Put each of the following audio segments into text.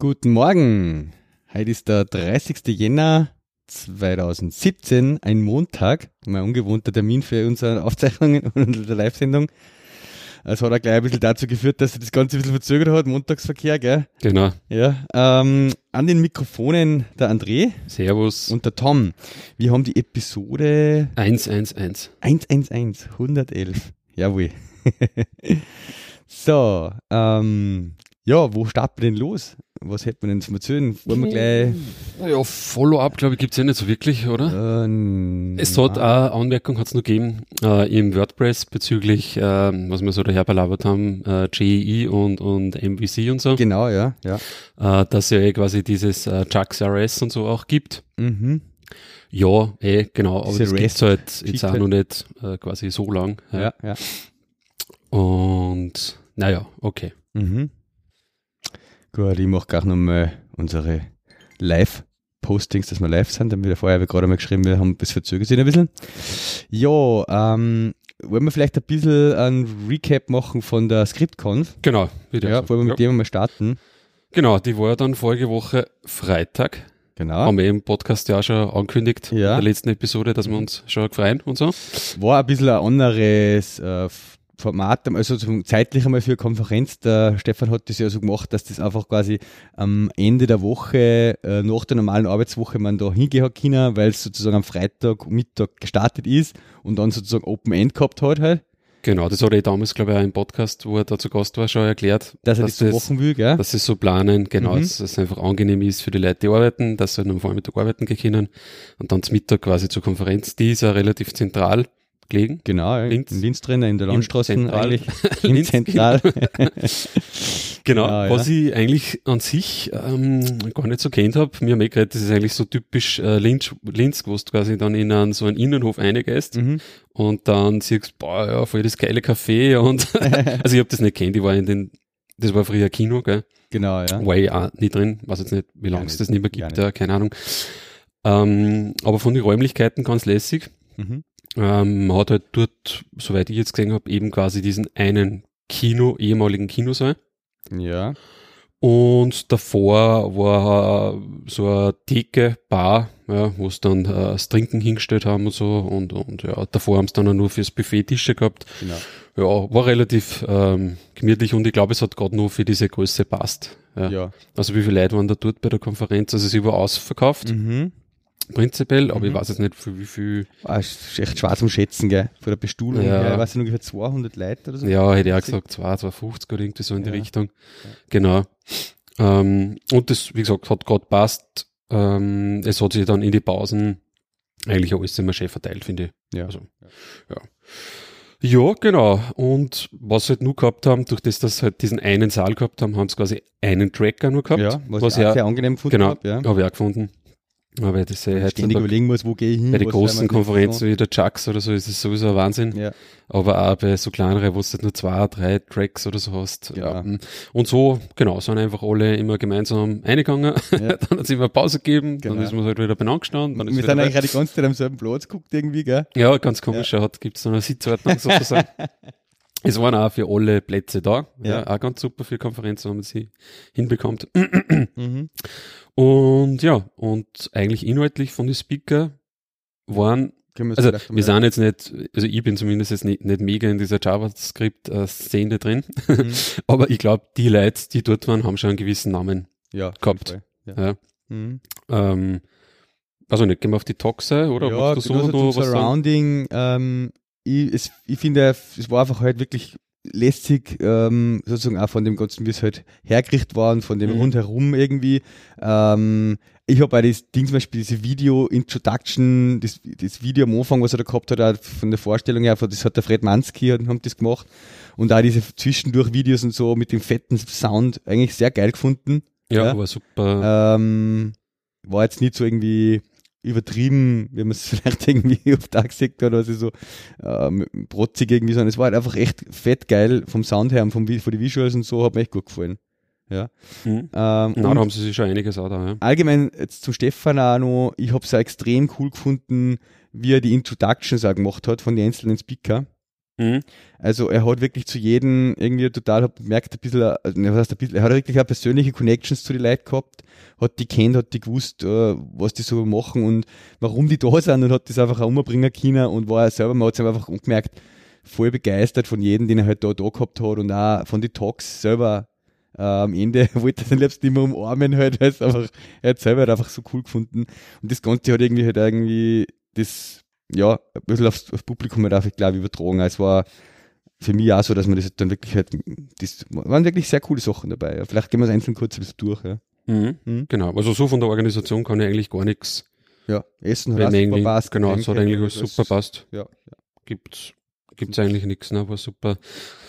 Guten Morgen. Heute ist der 30. Jänner 2017, ein Montag. Mein ungewohnter Termin für unsere Aufzeichnungen und unsere Live-Sendung. Es hat auch gleich ein bisschen dazu geführt, dass sich das Ganze ein bisschen verzögert hat, Montagsverkehr, gell? Genau. Ja. Ähm, an den Mikrofonen der André Servus. und der Tom. Wir haben die Episode 111. 111, 111. Jawohl. so, ähm, ja, wo starten wir denn los? Was hätten wir denn zum Erzählen? Wollen wir gleich. Ja, Follow-up, glaube ich, gibt's ja nicht so wirklich, oder? Äh, Es hat eine Anmerkung hat's noch gegeben äh, im WordPress bezüglich, äh, was wir so daher belabert haben, äh, JEE und, und MVC und so, Genau, ja, ja. äh, dass ja eh quasi dieses äh, Jux RS und so auch gibt. Mhm. Ja, eh, genau, aber Diese das gibt's halt jetzt auch noch nicht äh, quasi so lang. Ja, ja. Und naja, okay. Mhm. Gut, ich mache gleich nochmal unsere Live-Postings, dass wir live sind. Dann haben wir vorher gerade mal geschrieben, wir haben das verzögert sich ein bisschen. Ja, ähm, wollen wir vielleicht ein bisschen ein Recap machen von der ScriptConf? Genau, wieder Ja, wollen wir mit ja. dem mal starten? Genau, die war ja dann vorige Woche Freitag. Genau. Haben wir im Podcast ja auch schon angekündigt, Ja. in der letzten Episode, dass wir uns schon freuen und so. War ein bisschen ein anderes äh, Format, also zum zeitlich einmal für eine Konferenz. Der Stefan hat das ja so gemacht, dass das einfach quasi am Ende der Woche, äh, nach der normalen Arbeitswoche, man da hingehen hat können, weil es sozusagen am Freitag Mittag gestartet ist und dann sozusagen Open End gehabt hat halt, Genau, das hat er damals, glaube ich, auch im Podcast, wo er da zu Gast war, schon erklärt, dass er das so machen will, gell? dass sie so planen, genau, Mhm. dass es einfach angenehm ist für die Leute, die arbeiten, dass sie halt am Vormittag arbeiten gehen können und dann zum Mittag quasi zur Konferenz. Die ist ja relativ zentral gelegen. Genau, ja, Linz. in Linz drinnen, in der Landstraße eigentlich. Im Linz, Zentral. Genau, Ja, ja. was ich eigentlich an sich ähm, gar nicht so kennt habe. Mir haben eh geredet, das ist eigentlich so typisch äh, Linz, Linz, wo du quasi dann in einen, so einen Innenhof reingehst mhm. und dann siehst, boah, ja, voll das geile Café und also ich habe das nicht kennt, ich war in den, das war früher Kino, gell? Genau, ja. War ich auch nie drin, weiß jetzt nicht, wie Ja, lange es nicht. das nicht mehr Ja, gibt, nicht. ja, keine Ahnung. Ähm, aber von den Räumlichkeiten ganz lässig. Mhm. Ähm, man hat halt dort, soweit ich jetzt gesehen habe, eben quasi diesen einen Kino, ehemaligen Kinosaal. Ja. Und davor war so eine Theke, Bar, ja, wo es dann äh, das Trinken hingestellt haben und so. Und, und ja, davor haben sie dann auch nur fürs Buffet Tische gehabt. Genau. Ja, war relativ ähm, gemütlich und ich glaube, es hat gerade nur für diese Größe passt. Ja. Ja. Also wie viele Leute waren da dort bei der Konferenz? Also sie war ausverkauft, Mhm. Prinzipiell, aber ich Mhm. weiß jetzt nicht, für wie viel. Ah, ist echt schwer zum Schätzen, gell? Von der Bestuhlung Ja. her, ich weiß nicht, ungefähr 200 Leute oder so. Ja, hätte ich auch 50. gesagt, 2, 250 oder irgendwie so in die Ja. Richtung. Genau. Ähm, und das, wie gesagt, hat gerade passt. Ähm, es hat sich dann in die Pausen eigentlich alles immer schön verteilt, finde ich. Ja. Also, ja. Ja, genau. Und was sie halt nur gehabt haben, durch das, dass sie halt diesen einen Saal gehabt haben, haben sie quasi einen Tracker nur gehabt. ja was, was ich auch ja- sehr angenehm gefunden Genau, habe. Ja. habe ich auch gefunden. Aber das ist halt Ständig so überlegen muss, wo gehe ich hin. bei den großen Konferenzen wie der Chucks oder so ist es sowieso ein Wahnsinn. Ja. Aber auch bei so kleineren, wo du halt nur zwei, drei Tracks oder so hast. Ja. Ähm, Und so, genau, sind einfach alle immer gemeinsam eingegangen. Ja. dann hat es immer Pause gegeben, Genau. dann ist man halt wieder beieinander gestanden. Dann Wir sind eigentlich die ganze Zeit am selben Platz geguckt irgendwie, gell? ja, ganz komisch, ja. hat gibt's noch eine Sitzordnung sozusagen. es waren auch für alle Plätze da. Ja. Ja. auch ganz super für Konferenzen, wenn man sie hinbekommt. Mhm. Und ja, und eigentlich inhaltlich von den Speaker waren wir Also wir sind jetzt nicht, also ich bin zumindest jetzt nicht, nicht mega in dieser JavaScript-Szene drin, Mhm. aber ich glaube, die Leute, die dort waren, haben schon einen gewissen Namen. ja, gehabt. Ja. Ja. Mhm. Ähm, also nicht, gehen wir auf die Toxe, oder? ja, du so so noch zum? Surrounding. Ähm, ich, es, ich finde, es war einfach halt wirklich lästig, ähm, sozusagen auch von dem Ganzen, wie es halt hergerichtet war und von dem Mhm. rundherum irgendwie. Ähm, ich habe bei das Ding zum Beispiel, diese Video-Introduction, das, das Video am Anfang, was er da gehabt hat, auch von der Vorstellung her, das hat der Fred Mansky und haben das gemacht. Und auch diese Zwischendurch-Videos und so mit dem fetten Sound eigentlich sehr geil gefunden. Ja, Ja. war super. Ähm, war jetzt nicht so irgendwie übertrieben, wie man es vielleicht irgendwie auf Tag gesagt hat, also so ähm, protzig irgendwie, sondern es war halt einfach echt fett geil vom Sound her und vom, von den Visuals und so, hat mir echt gut gefallen. Ja. Mhm. Ähm, Na, da haben sie sich schon einiges auch da, ja. allgemein jetzt zum Stefan auch noch, ich habe es auch extrem cool gefunden, wie er die Introductions auch gemacht hat von den einzelnen Speaker. Mhm. Also er hat wirklich zu jedem irgendwie total, hab gemerkt, ein bisschen, also, was heißt ein bisschen, er hat wirklich auch persönliche Connections zu den Leuten gehabt, hat die kennt, hat die gewusst, äh, was die so machen und warum die da sind und hat das einfach auch umbringen können und war er selber, man hat es einfach gemerkt, voll begeistert von jedem, den er halt da, da gehabt hat und auch von den Talks selber äh, am Ende wollte er den liebsten immer umarmen halt, weil es einfach, er hat selber halt einfach so cool gefunden und das Ganze hat irgendwie halt irgendwie das, ja, ein bisschen aufs, aufs Publikum halt einfach, glaube ich, übertragen. Also Es war für mich auch so, dass man das dann wirklich halt, das waren wirklich sehr coole Sachen dabei. Ja. Vielleicht gehen wir es einzeln kurz ein bisschen durch. Ja, Mhm. Mhm. Genau, also so von der Organisation kann ich eigentlich gar nichts. ja Essen hat super passt. genau, es hat eigentlich alles super passt. Ja, Gibt's, gibt's eigentlich nichts, ne? War super,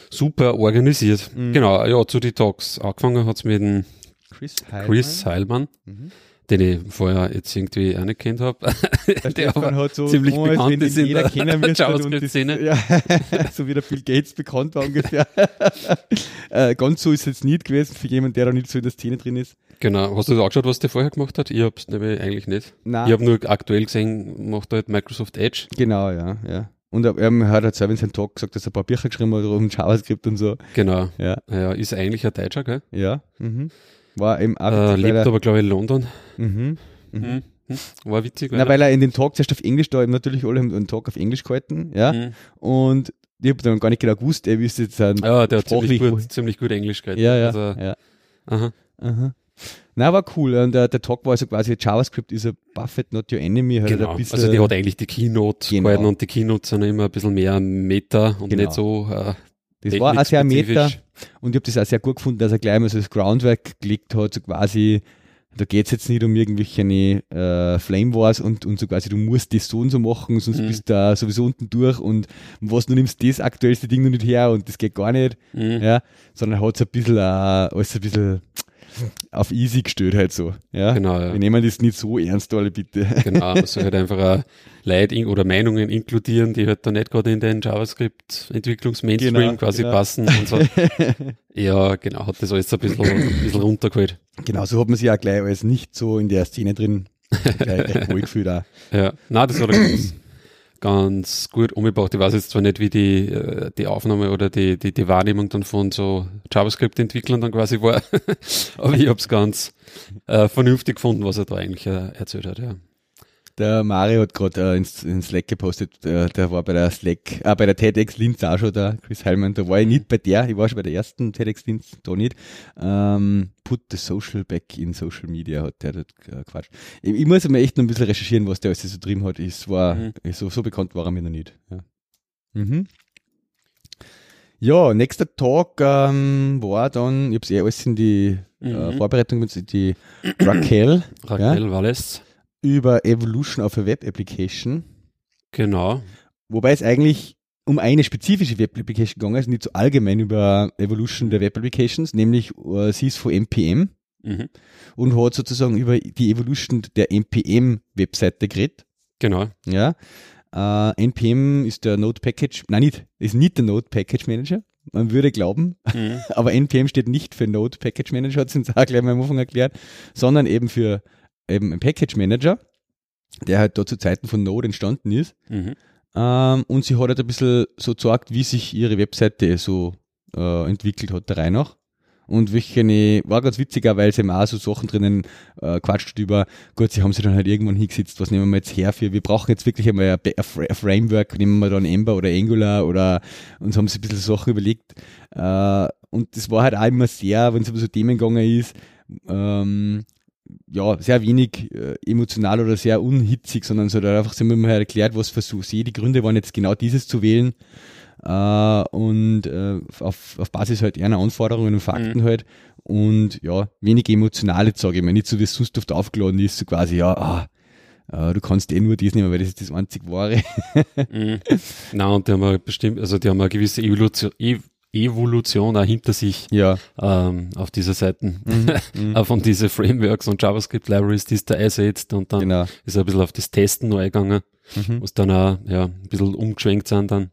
super organisiert. Mhm. Genau, ja, zu den Talks. Angefangen hat's mit dem Chris Heilmann. Chris Heilmann, Mhm. Den ich vorher jetzt irgendwie auch nicht kennt habe. Der Der Stefan aber hat so ziemlich damals, bekannt ist in jeder der kennen das- JavaScript-Szene. Ja, so wie der Bill Gates bekannt war ungefähr. äh, ganz so ist es jetzt nicht gewesen für jemanden, der da nicht so in der Szene drin ist. Genau. Hast du da angeschaut, was der vorher gemacht hat? Ich hab's nämlich eigentlich nicht. Nein, Ich habe nur aktuell gesehen, macht er halt Microsoft Edge. genau, ja, ja. Und er, er hat halt selber in seinem Talk gesagt, dass er ein paar Bücher geschrieben hat um JavaScript und so. Genau. Ja, Ja, ist eigentlich ein Deutscher, gell? ja. Mhm. War auch Äh, lebt er, aber, glaube ich, in London. mhm. Mhm. Mhm. Mhm. War witzig, Na, weil er in den Talk zuerst auf Englisch, da eben natürlich alle haben einen Talk auf Englisch gehalten, ja. Mhm. Und ich habe dann gar nicht genau gewusst, er wüsste jetzt ein Ja, der hat ziemlich gut, ziemlich gut Englisch geredet. Ja, ja, Also, ja. aha. Aha. Na, war cool. Und der, der Talk war also quasi JavaScript is a Buffett, not your enemy. Halt Genau. bisschen, Also die hat eigentlich die Keynote Genau. gehalten und die Keynote sind immer ein bisschen mehr Meta und Genau. nicht so äh, das war auch sehr meta. Und ich habe das auch sehr gut gefunden, dass er gleich mal so das Groundwork gelegt hat, so quasi, da geht's jetzt nicht um irgendwelche äh, Flame Wars und, und so quasi, du musst das so und so machen, sonst Mhm. bist du da sowieso unten durch und was, du nimmst das aktuellste Ding noch nicht her und das geht gar nicht, Mhm. ja, sondern hat es ein bisschen, äh, alles ein bisschen auf easy gestellt halt so, ja. Genau, ja. Wir nehmen das nicht so ernst, alle bitte. Genau, also halt einfach auch Leute oder Meinungen inkludieren, die halt da nicht gerade in den JavaScript-Entwicklungs-Mainstream Genau, quasi genau. passen und so. ja, genau, hat das alles ein bisschen, ein bisschen runtergeholt. Genau, so hat man sich auch gleich als nicht so in der Szene drin gleich wohl gefühlt auch. Ja, na, das hat er ganz, ganz gut umgebracht. Ich weiß jetzt zwar nicht, wie die, äh, die Aufnahme oder die, die, die Wahrnehmung dann von so JavaScript-Entwicklern dann quasi war, aber ich habe es ganz äh, vernünftig gefunden, was er da eigentlich äh, erzählt hat. Ja. Der Mario hat gerade äh, ins, ins Slack gepostet, äh, der war bei der Slack, äh, bei der TEDx Linz auch schon da, Chris Heilmann, da war ich nicht bei der, ich war schon bei der ersten TEDx Linz, da nicht. Ähm, put the social back in social media hat der dort äh, Quatsch. Ich, ich muss mir echt noch ein bisschen recherchieren, was der alles so drin hat. Es war, Mhm. so, so bekannt war er mir noch nicht. Ja, mhm. ja nächster Talk ähm, war dann, ich habe es eh alles in die äh, Mhm. Vorbereitung mit die Raquel Raquel Valles. Über Evolution of a Web Application. Genau. Wobei es eigentlich um eine spezifische Web Application gegangen ist, nicht so allgemein über Evolution der Web Applications, nämlich äh, sie ist von NPM Mhm. und hat sozusagen über die Evolution der NPM-Webseite geredet. Genau. Ja. Äh, NPM ist der Node Package, nein, nicht, ist nicht der Node Package Manager. Man würde glauben, Mhm. aber NPM steht nicht für Node Package Manager, hat sie uns auch gleich mal am Anfang erklärt, sondern eben für eben einen Package Manager, der halt da zu Zeiten von Node entstanden ist. Mhm. Ähm, und sie hat halt ein bisschen so gesagt, wie sich ihre Webseite so äh, entwickelt hat, der Reihe nach. Und welche, war ganz witziger, weil sie auch so Sachen drinnen äh, quatscht über, gut, sie haben sich dann halt irgendwann hingesetzt, was nehmen wir jetzt her für, wir brauchen jetzt wirklich einmal ein, ein ein Framework, nehmen wir dann Ember oder Angular oder, und so haben sie ein bisschen Sachen überlegt. Äh, und das war halt auch immer sehr, wenn es um so Themen gegangen ist, ähm, ja, sehr wenig äh, emotional oder sehr unhitzig, sondern so da einfach sind wir mal erklärt, was so sie die Gründe waren, jetzt genau dieses zu wählen. Äh, und äh, auf, auf Basis halt einer Anforderungen und Fakten halt. Und ja, wenig emotional, jetzt sage ich mal, nicht so wie es sonst oft aufgeladen ist, so quasi, ja, ah, äh, du kannst eh nur das nehmen, weil das ist das einzig wahre. Mhm. Na, und die haben ja bestimmt, also die haben eine gewisse Evolution, Ev Evolution auch hinter sich ja. ähm, auf dieser Seiten. Mhm. auch von diese Frameworks und JavaScript-Libraries, die es da einsetzt und dann genau. ist er ein bisschen auf das Testen noch eingegangen, Mhm. was dann auch ja, ein bisschen umgeschwenkt sind dann.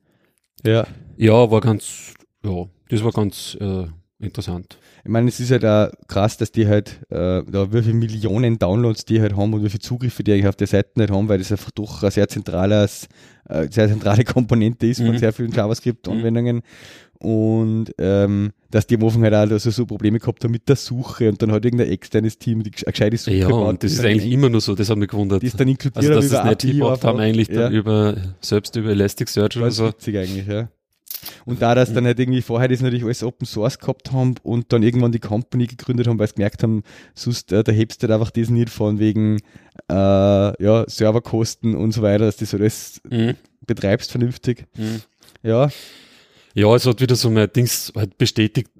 Ja. Ja, war ganz, ja, das war ganz äh, interessant. Ich meine, es ist halt auch krass, dass die halt, äh, da wie viele Millionen Downloads die halt haben und wie viele Zugriffe die eigentlich auf der Seite nicht haben, weil das einfach doch ein sehr zentrales, äh, sehr zentrale Komponente ist von Mhm. sehr vielen JavaScript-Anwendungen. Und ähm, dass die am Anfang halt auch also so Probleme gehabt haben mit der Suche und dann hat irgendein externes Team die eine gescheite Suche Ja, und das ist dann- eigentlich immer nur so, das hat mich gewundert. die ist dann inkludiert Also, dass das nicht gebaut haben, eigentlich dann Ja. über, selbst über Elasticsearch oder so. witzig eigentlich, ja. Und da, dass dann halt irgendwie vorher das natürlich alles Open Source gehabt haben und dann irgendwann die Company gegründet haben, weil sie gemerkt haben, sonst, äh, da hebst du halt einfach das nicht von wegen, äh, ja, Serverkosten und so weiter, dass du das alles Mhm. betreibst vernünftig. Mhm. Ja, Ja, es hat wieder so mein Dings halt bestätigt,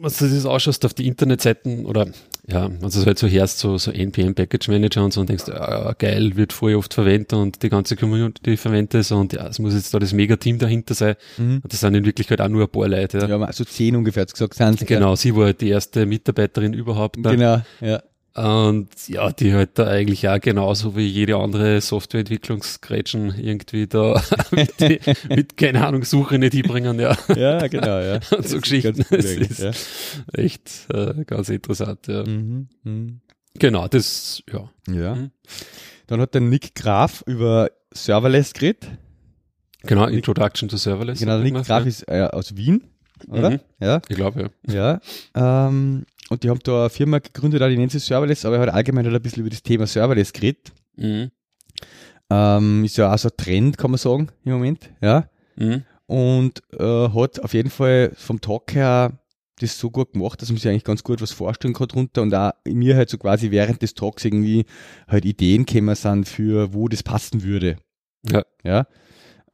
was du das ausschaust auf die Internetseiten oder ja, wenn du es halt so hörst, so, so NPM Package Manager und so und denkst, ja, geil, wird voll oft verwendet und die ganze Community verwendet es und ja, es muss jetzt da das Mega-Team dahinter sein. mhm. Und das sind in Wirklichkeit auch nur ein paar Leute. Ja. ja, so zehn ungefähr, hat's gesagt, sind Genau, sie war halt die erste Mitarbeiterin überhaupt. Da. Genau, ja. Und ja, die halt da eigentlich auch genauso wie jede andere Softwareentwicklungsgrätschen irgendwie da mit, die, mit, keine Ahnung, Suche nicht hinbringen, ja. Ja, genau, ja. Und so Das Geschichten. Das ist ja. echt äh, ganz interessant, ja. Mhm. Mhm. Genau, das, ja. Ja. Mhm. Dann hat der Nick Graf über Serverless geredet. Genau, Introduction to Serverless. Genau, Nick Graf ist äh, aus Wien, oder? Mhm. Ja. Ich glaube, ja. Ja, ähm, und die haben da eine Firma gegründet, auch die nennt sich Serverless, aber er hat allgemein halt ein bisschen über das Thema Serverless geredet. Mhm. Ähm, ist ja auch so ein Trend, kann man sagen, im Moment, ja. Mhm. Und äh, hat auf jeden Fall vom Talk her das so gut gemacht, dass man sich eigentlich ganz gut was vorstellen kann drunter und auch mir halt so quasi während des Talks irgendwie halt Ideen gekommen sind für, wo das passen würde. Ja. Ja.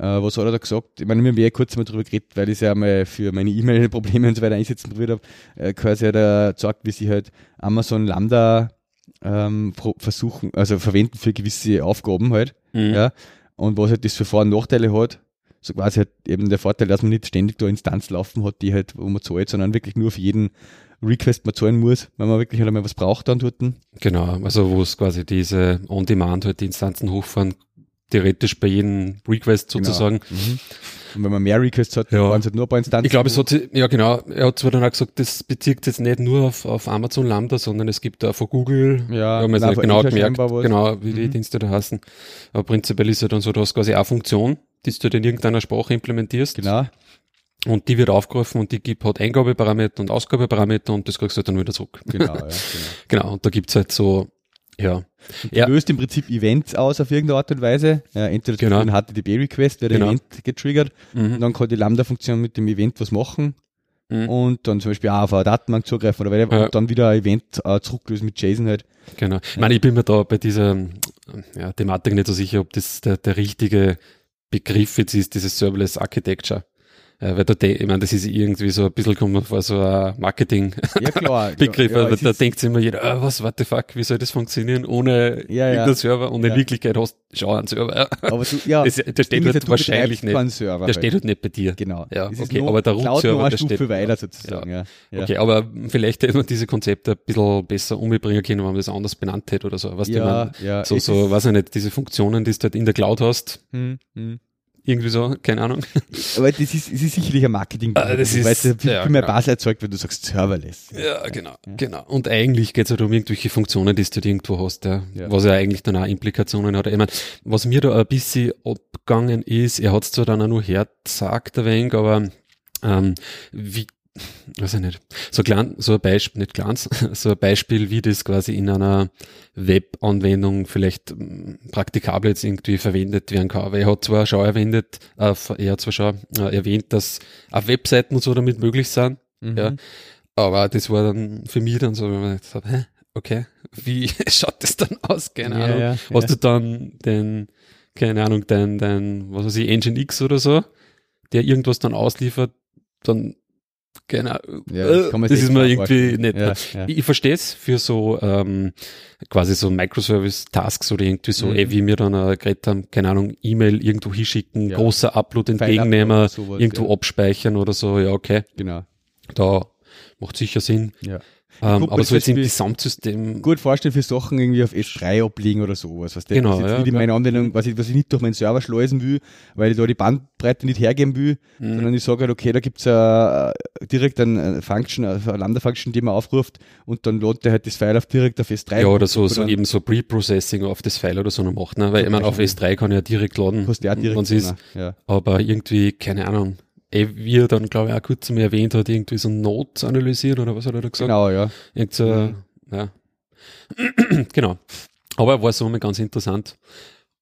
Äh, was hat er da gesagt? Ich meine, wir haben ja kurz mal drüber geredet, weil ich es ja mal für meine E-Mail-Probleme und so weiter einsetzen probiert habe. Äh, quasi hat er gesagt, wie sie halt Amazon Lambda ähm, versuchen, also verwenden für gewisse Aufgaben halt. Mhm. Ja. Und was halt das für Vor- und Nachteile hat, so quasi halt eben der Vorteil, dass man nicht ständig da Instanz laufen hat, die halt, wo man zahlt, sondern wirklich nur für jeden Request man zahlen muss, wenn man wirklich halt einmal was braucht dann dort. Genau, also wo es quasi diese On-Demand halt die Instanzen hochfahren, theoretisch bei jedem Request sozusagen. Mhm. Und wenn man mehr Requests hat, Ja. waren es halt nur ein paar Instanzen. Ich glaube, es hat ja genau, er hat zwar dann auch gesagt, das bezieht jetzt nicht nur auf, auf Amazon Lambda, sondern es gibt auch von Google, Ja, wir haben jetzt von genau gemerkt, genau, wie die Mhm. Dienste da heißen. Aber prinzipiell ist ja dann so, du hast quasi eine Funktion, die du in irgendeiner Sprache implementierst Genau. und die wird aufgerufen und die gibt hat Eingabeparameter und Ausgabeparameter und das kriegst du dann wieder zurück. Genau, ja, genau. Genau, und da gibt's halt so, ja, Die Ja. löst im Prinzip Events aus auf irgendeine Art und Weise. Ja, entweder Genau. durch einen HTTP-Request wird Genau. ein Event getriggert und mhm. dann kann die Lambda-Funktion mit dem Event was machen Mhm. und dann zum Beispiel auch auf eine Datenbank zugreifen oder whatever Ja. und dann wieder ein Event äh, zurücklösen mit JSON halt. Genau. Ich meine, ich bin mir da bei dieser ja, Thematik nicht so sicher, ob das der, der richtige Begriff jetzt ist, dieses Serverless Architecture. Äh, weil da, ich meine, das ist irgendwie so ein bisschen, kommt vor, so ein Marketing-Begriff, Ja, weil es da denkt sich immer jeder, ah, was, what the fuck, wie soll das funktionieren ohne Ja, ja. irgendeinen Server? Und in Ja. Wirklichkeit hast du schon einen Server. Ja. aber du, ja, Das, der steht ja, halt wahrscheinlich nicht. Server Der halt. steht halt nicht bei dir. Genau. Ja, Es okay, aber der Root-Server, der Stufe steht- weiter sozusagen, ja. ja. Okay, aber vielleicht hätte man diese Konzepte ein bisschen besser umbringen können, wenn man das anders benannt hätte oder so. Ich Ja, mein, ja. so, so, weiß ich nicht, diese Funktionen, die du halt in der Cloud hast, Hm, hm. Irgendwie so, keine Ahnung. Aber das ist, es ist sicherlich ein marketing Ah, das ist- weil es viel, ja, viel mehr genau. Bass erzeugt, wenn du sagst Serverless. Ja, genau, genau. Und eigentlich geht es halt um irgendwelche Funktionen, die du halt irgendwo hast, ja, Ja. was ja eigentlich dann auch Implikationen hat. Ich mein, was mir da ein bisschen abgegangen ist, er hat es zwar dann auch nur hergesagt ein wenig, aber ähm, wie weiß ich nicht, so klein, so ein Beispiel, nicht klein, so ein Beispiel, wie das quasi in einer Web-Anwendung vielleicht ähm, praktikabel jetzt irgendwie verwendet werden kann. Weil er hat zwar schon erwähnt, äh, er hat zwar schon äh, erwähnt, dass auch Webseiten und so damit möglich sind, Mhm. ja. Aber das war dann für mich dann so, wenn man gesagt, hä, okay, wie schaut das dann aus? Keine Ja, Ahnung. ja, Hast ja. du dann den, keine Ahnung, dein, dein, was weiß ich, Engine X oder so, der irgendwas dann ausliefert, dann, Ahnung, Ja, das äh, das sich ist mir irgendwie vorstellen. nicht. Ja, ja. Ich, ich verstehe es für so ähm, quasi so Microservice-Tasks oder irgendwie so, Mhm. eh, wie wir dann äh, geredet haben, keine Ahnung, E-Mail irgendwo hinschicken, großer Upload entgegennehmen, irgendwo abspeichern oder so, ja, okay, Genau. da macht sicher Sinn. Ja. Ähm, aber das so jetzt im Gesamtsystem, gut vorstellen für Sachen irgendwie auf S3 ablegen oder sowas. Was Genau, was jetzt ja, nicht in ja. meiner Anwendung, was ich, was ich nicht durch meinen Server schleusen will, weil ich da die Bandbreite nicht hergeben will, Mhm. sondern ich sage halt, okay, da gibt's a, direkt eine Function, also eine Lambda-Function, die man aufruft und dann lohnt der halt das File auf direkt auf S3. ja, oder so, so eben so Pre-Processing auf das File oder so noch macht, ne? Weil ich meine, auf S3 kann ich ja direkt laden, kostet ja direkt. ist, ja. aber irgendwie, keine Ahnung, eh, wie er dann, glaube ich, auch kurz mal erwähnt hat, irgendwie so Notes analysieren oder was hat er da gesagt? Genau, ja. Irgend so, Mhm. ja. genau. Aber war so mal ganz interessant.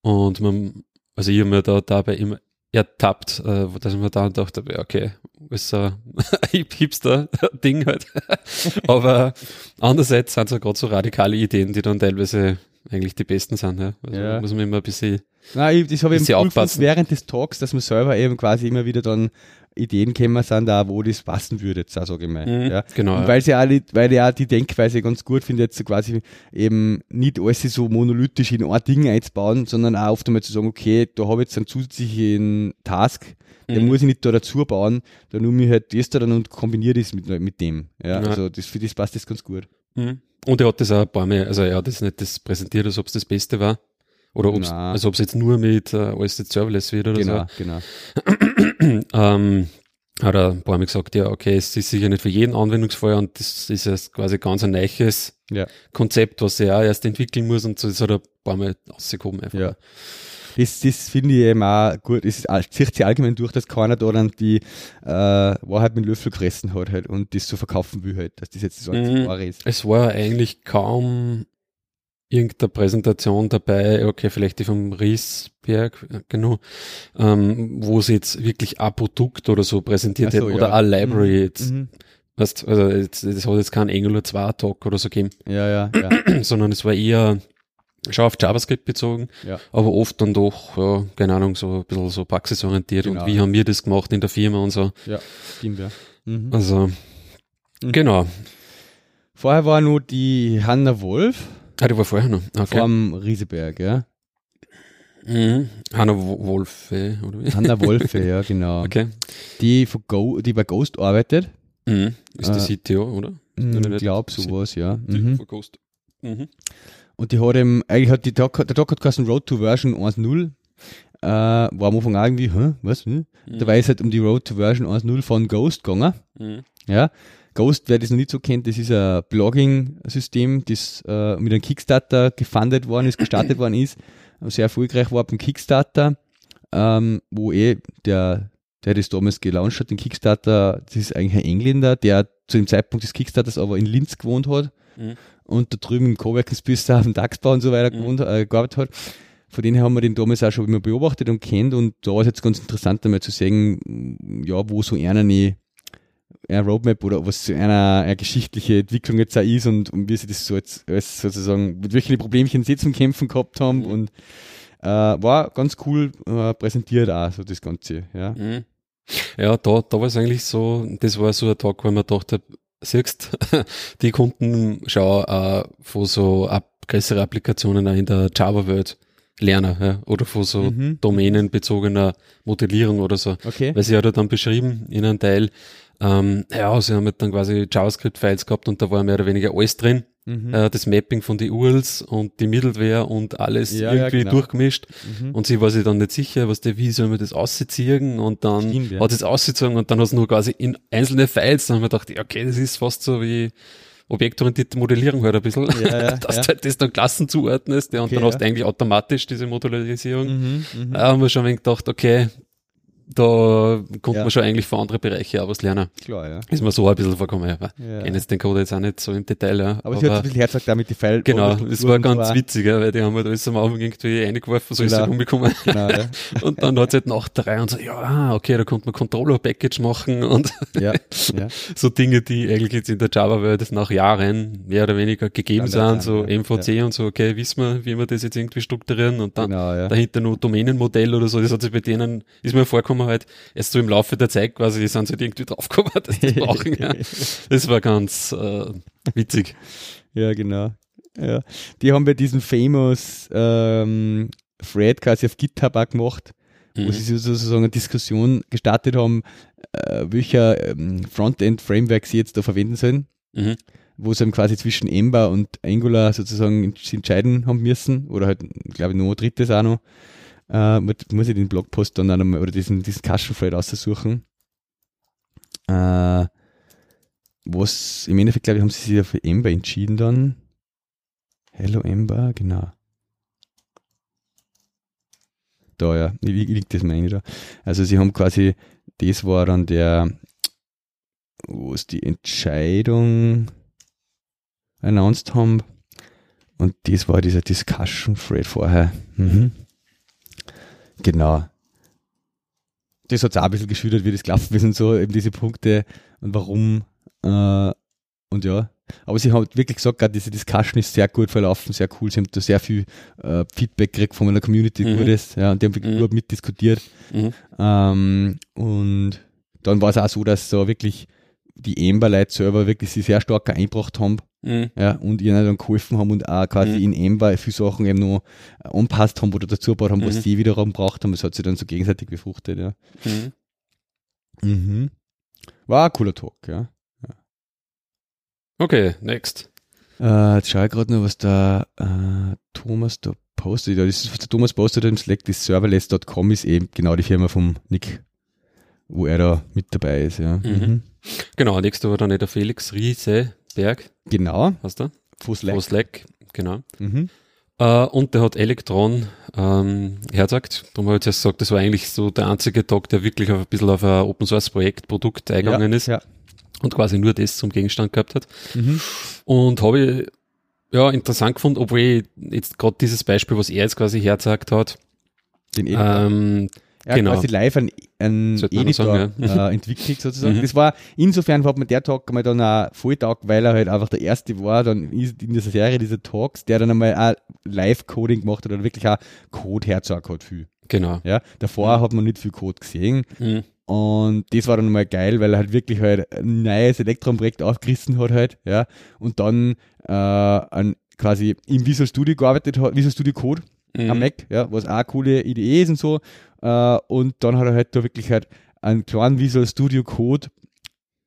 Und man, also ich habe mir da dabei immer ertappt, äh, dass ich mir da dachte, okay, ist so ein Hip- Hipster-Ding halt. Aber andererseits sind es ja gerade so radikale Ideen, die dann teilweise eigentlich die besten sind. Ja. Also Ja. muss man immer ein bisschen, Nein, ich, das habe ich eben aufpassen. während des Talks, dass man selber eben quasi immer wieder dann Ideen kämen sind, da wo das passen würde, jetzt sage ich mal. Mhm, ja. genau, Und ja. weil sie auch, nicht- weil ich auch die Denkweise ganz gut finde, jetzt so quasi eben nicht alles so monolithisch in ein Ding einzubauen, sondern auch oft einmal zu sagen, okay, da habe ich jetzt einen zusätzlichen Task, den Mhm. muss ich nicht da dazu bauen, dann nehme ich halt das da dann und kombiniere das mit, mit dem. Ja, Ja. also das, für das passt das ganz gut. Mhm. Und er hat das auch ein paar Mal, also er hat das nicht das präsentiert, als ob es das Beste war. Oder ob's, Na. als ob es jetzt nur mit äh, alles jetzt serverless wird oder Genau, genau. so. Ähm, hat er ein paar Mal gesagt, ja, okay, es ist sicher nicht für jeden Anwendungsfall und das ist jetzt quasi ganz ein neues Ja. Konzept, was er auch erst entwickeln muss und so, das hat er ein paar Mal rausgehoben einfach. Ja. Das, das finde ich eben auch gut. Es zieht sich allgemein durch, dass keiner da dann die äh, Wahrheit mit Löffel gefressen hat halt und das so verkaufen will halt, dass das jetzt einzige Mhm. Wahre ist. Es war eigentlich kaum irgendeine Präsentation dabei, okay, vielleicht die vom Riesberg, genau, ähm, wo sie jetzt wirklich ein Produkt oder so präsentiert so, hätten oder ja. eine Library Mhm. jetzt. Mhm. Weißt, also jetzt, das hat jetzt kein Angular 2 Talk oder so gegeben, Ja, ja, ja. sondern es war eher schon auf JavaScript bezogen, ja. aber oft dann doch, ja, keine Ahnung, so ein bisschen so praxisorientiert Genau. und wie haben wir das gemacht in der Firma und so. ja. Stimmt, ja. Mhm. Also, Mhm. genau. Vorher war nur die Hanna Wolf Ah, die war vorher noch. Okay. vom Rieseberg, ja. Mhm. Hanna Wo- Wolfe, oder wie? Hanna Wolfe, ja, genau. Okay. Die, von Go, die bei Ghost arbeitet. Mhm. Ist die Äh, CTO, oder? Ich Oder nicht? glaube sowas, ja. Mhm. von Ghost. Mhm. Und die hat eben, eigentlich hat die Doc, der Doc hat geheißen Road to Version 1.0. Äh, war am Anfang auch irgendwie, hä, was? Hm? Mhm. Dabei ist halt um die Road to Version 1.0 von Ghost gegangen. Mhm. Ja. Ghost, wer das noch nicht so kennt, das ist ein Blogging-System, das äh, mit einem Kickstarter gefundet worden ist, gestartet worden ist, sehr erfolgreich war beim Kickstarter, ähm, wo eh der, der das damals gelauncht hat, den Kickstarter, das ist eigentlich ein Engländer, der zu dem Zeitpunkt des Kickstarters aber in Linz gewohnt hat Mhm. und da drüben im Coworking Space auf dem DAX-Bau und so weiter Mhm. gewohnt, äh, gearbeitet hat. Von denen her haben wir den damals auch schon immer beobachtet und kennt und da war es jetzt ganz interessant einmal zu sehen, ja, wo so einer eine, eine Roadmap oder was so eine, eine geschichtliche Entwicklung jetzt auch ist und, und wie sie das so jetzt alles sozusagen, mit welchen Problemchen sie zum Kämpfen gehabt haben Mhm. und äh, war ganz cool äh, präsentiert auch, so das Ganze, ja. Mhm. Ja, da, da war es eigentlich so, das war so ein Tag, wo man dachte, siehst, die Kunden schauen äh, von so ab, größere Applikationen auch in der Java-Welt lernen, ja, oder von so Mhm. domänenbezogener Modellierung oder so. Okay. Weil sie hat ja dann beschrieben in einem Teil, ähm, ja, sie haben halt dann quasi JavaScript-Files gehabt und da war mehr oder weniger alles drin. Mhm. Äh, das Mapping von die URLs und die Middleware und alles Ja, ja, irgendwie genau. durchgemischt. Mhm. Und sie war sich dann nicht sicher, was der, wie soll man das ausziehen und dann Stimmt, ja. hat es ausgezogen und dann hat es nur quasi in einzelne Files, dann haben wir gedacht, ja, okay, das ist fast so wie objektorientierte Modellierung halt ein bisschen, Ja, ja, dass ja. du halt das dann Klassen zuordnest ja, und Okay, dann ja. hast du eigentlich automatisch diese Modularisierung. Mhm. Mhm. Da haben wir schon ein wenig gedacht, okay, da konnte Ja. man schon eigentlich von anderen Bereichen auch was lernen. Klar, ja. Ist mir so ein bisschen vorkommen, ja. Ja. Ich kenne jetzt den Code jetzt auch nicht so im Detail, ja. Aber, sie hat ein bisschen Herzog damit die Pfeil. Genau, das war ganz war, witzig, ja, weil die haben halt alles am Anfang irgendwie reingeworfen, so ist Genau. sie rumgekommen. Genau, ja. Und dann hat es halt nach drei und so, ja, ah, okay, da konnte man Controller-Package machen und ja, so Dinge, die eigentlich jetzt in der Java-Welt nach Jahren mehr oder weniger gegeben sind, so. MVC und so, okay, wissen wir, wie wir das jetzt irgendwie strukturieren und dann Genau, dahinter nur Domänenmodell oder so, das hat sich bei denen, ist mir vorgekommen halt, erst so im Laufe der Zeit quasi, sind sie halt irgendwie draufgekommen, dass die das brauchen, ja. Das war ganz äh, witzig. Ja, genau. Ja. Die haben bei diesem famous ähm, Thread quasi auf GitHub auch gemacht, wo Mhm. sie sozusagen eine Diskussion gestartet haben, äh, welcher ähm, Frontend-Framework sie jetzt da verwenden sollen. Mhm. wo sie quasi zwischen Ember und Angular sozusagen entscheiden haben müssen, oder halt, glaube ich, ein drittes auch noch. Äh, muss ich den Blogpost dann nochmal, oder diesen, diesen Custom aussuchen. Äh, was im Endeffekt, glaube ich, haben sie sich ja für Ember entschieden dann. Hello Ember, genau. Da, ja, liegt das meine da. Also sie haben quasi, das war dann der, wo es die Entscheidung announced haben. Und das war dieser Discussion Thread vorher. Mhm. Genau. Das hat es auch ein bisschen geschüttet, wie das gelaufen ist und so, eben diese Punkte und warum. Äh, und ja, aber sie haben wirklich gesagt, gerade diese Discussion ist sehr gut verlaufen, sehr cool. Sie haben da sehr viel äh, Feedback gekriegt von meiner Community, mhm. gutes, ja, und die haben wirklich mhm. gut mitdiskutiert. Mhm. Ähm, und dann war es auch so, dass so wirklich die Ember-Leute selber wirklich sich sehr stark eingebracht haben. Mhm. Ja, und ihnen dann geholfen haben und auch quasi mhm. in Ember viele Sachen eben noch anpasst haben oder dazu gebaut haben, was mhm. sie wiederum braucht haben. Das hat sich dann so gegenseitig befruchtet, ja. Mhm. Mhm. War ein cooler Talk, ja. Okay, next. Äh, jetzt schaue ich gerade noch, was der äh, Thomas da postet. Ja, das ist, was der Thomas postet im Slack, das serverless.com ist eben genau die Firma vom Nick, wo er da mit dabei ist. Ja. Mhm. Genau, nächste war dann der Felix Rieseberg. Genau. Hast du? Von Slack, genau. Mhm. Uh, und der hat Elektron ähm, hergesagt. Darum habe ich jetzt gesagt, das war eigentlich so der einzige Tag, der wirklich auf ein bisschen auf ein Open Source Projekt, Produkt eingegangen ja, ist. Ja und quasi nur das zum Gegenstand gehabt hat. Mhm. Und habe ich ja interessant gefunden, obwohl ich jetzt gerade dieses Beispiel, was er jetzt quasi hergezeigt hat, den ähm, er genau. quasi live einen, einen Editor sagen, ja. äh, entwickelt sozusagen. Mhm. Das war, insofern hat man der Tag mal dann auch Volltag, weil er halt einfach der erste war, dann in dieser Serie dieser Talks, der dann einmal auch Live-Coding gemacht hat oder wirklich auch Code hergezeigt hat viel. Genau. Ja, davor mhm. hat man nicht viel Code gesehen. Mhm. Und das war dann mal geil, weil er halt wirklich halt ein neues Elektron-Projekt aufgerissen hat halt, ja. Und dann äh, an quasi im Visual Studio gearbeitet hat, Visual Studio Code mhm. am Mac, ja, was auch coole Idee ist und so. Äh, und dann hat er halt da wirklich halt einen kleinen Visual Studio Code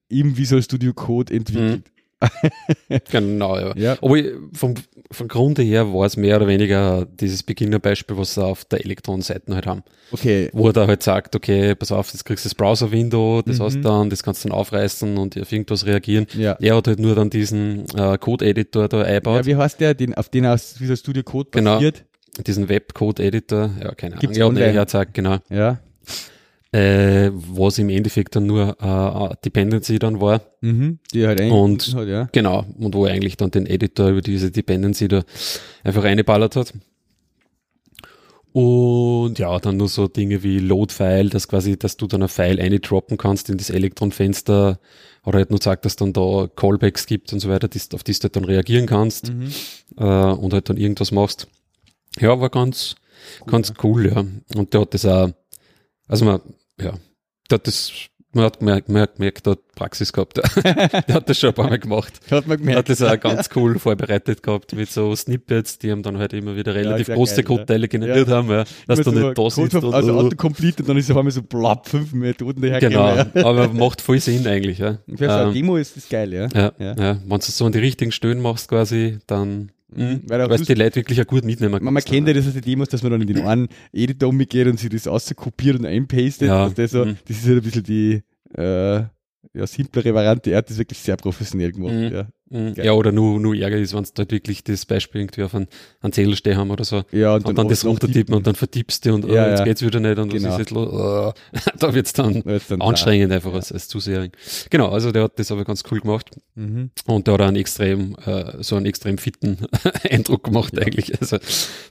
im Visual Studio Code entwickelt. Mhm. genau, ja. ja. Aber vom, vom Grunde her war es mehr oder weniger dieses Beginnerbeispiel, was sie auf der Elektron-Seiten halt haben. Okay. Wo er da halt sagt, okay, pass auf, jetzt kriegst du das Browser-Window, das mhm. hast dann, das kannst du dann aufreißen und auf irgendwas reagieren. Ja. Er hat halt nur dann diesen äh, Code-Editor da eingebaut. Ja, wie heißt der, den, auf den aus Visual Studio Code genau. basiert? Genau. Diesen Web-Code-Editor, ja, keine Ahnung. Ja, herzeigt, genau. Ja äh, was im Endeffekt dann nur äh, Dependency dann war. Mhm, die halt und hat, ja. Genau, und wo er eigentlich dann den Editor über diese Dependency da einfach reingeballert hat. Und ja, dann nur so Dinge wie Load-File, dass quasi, dass du dann ein File droppen kannst in das Elektron-Fenster oder halt nur sagt, dass dann da Callbacks gibt und so weiter, auf die du halt dann reagieren kannst mhm. äh, und halt dann irgendwas machst. Ja, war ganz, cool, ganz cool, ja. Und der hat das auch, also man, ja, der hat das, man hat gemerkt, man hat gemerkt, der hat Praxis gehabt. der hat das schon ein paar Mal gemacht. Hat man gemerkt. Hat das auch ganz cool vorbereitet gehabt mit so Snippets, die haben dann halt immer wieder relativ ja, große Codeteile generiert ja. haben, ja, dass du nicht da sitzt. Und, also Autocomplete und dann ist auf einmal so blapp, fünf Methoden daher Genau, ja. aber macht voll Sinn eigentlich, ja. Für so eine ähm, Demo ist das geil, ja. Ja, ja. ja. wenn du es so an die richtigen Stellen machst quasi, dann Mhm. Weil du die Leute wirklich auch gut mitnehmen Man, man kennt ja das aus den Demos, dass man dann in den einen Editor umgeht und sich das auskopiert und einpastet. Ja. Das, so, mhm. das ist halt ein bisschen die äh, ja, simplere Variante. Er hat das wirklich sehr professionell gemacht. Mhm. Ja. Mhm. Ja, oder nur, nur Ärger ist, wenn du halt wirklich das Beispiel irgendwie auf einen, einen Zettel stehen haben oder so. Ja, und, und dann, das runtertippen und dann vertippst du und ja, oh, jetzt ja. geht's wieder nicht und genau. was ist jetzt los? Oh, da wird's dann, dann anstrengend einfach ja. als, als Zuseher. Genau, also der hat das aber ganz cool gemacht. Mhm. Und der hat einen extrem, äh, so einen extrem fitten Eindruck gemacht eigentlich. Also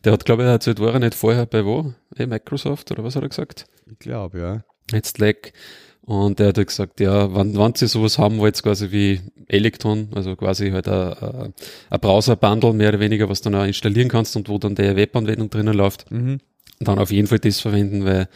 der hat, glaube ich, erzählt, war er nicht vorher bei wo? Hey, Microsoft oder was hat er gesagt? Ich glaube, ja. Jetzt Slack. Und er hat halt gesagt, ja, wann, wann sie sowas haben wollt, quasi wie Elektron, also quasi halt ein, ein Browser-Bundle mehr oder weniger, was du dann auch installieren kannst und wo dann der Webanwendung drinnen läuft. Mhm dann auf jeden Fall das verwenden, weil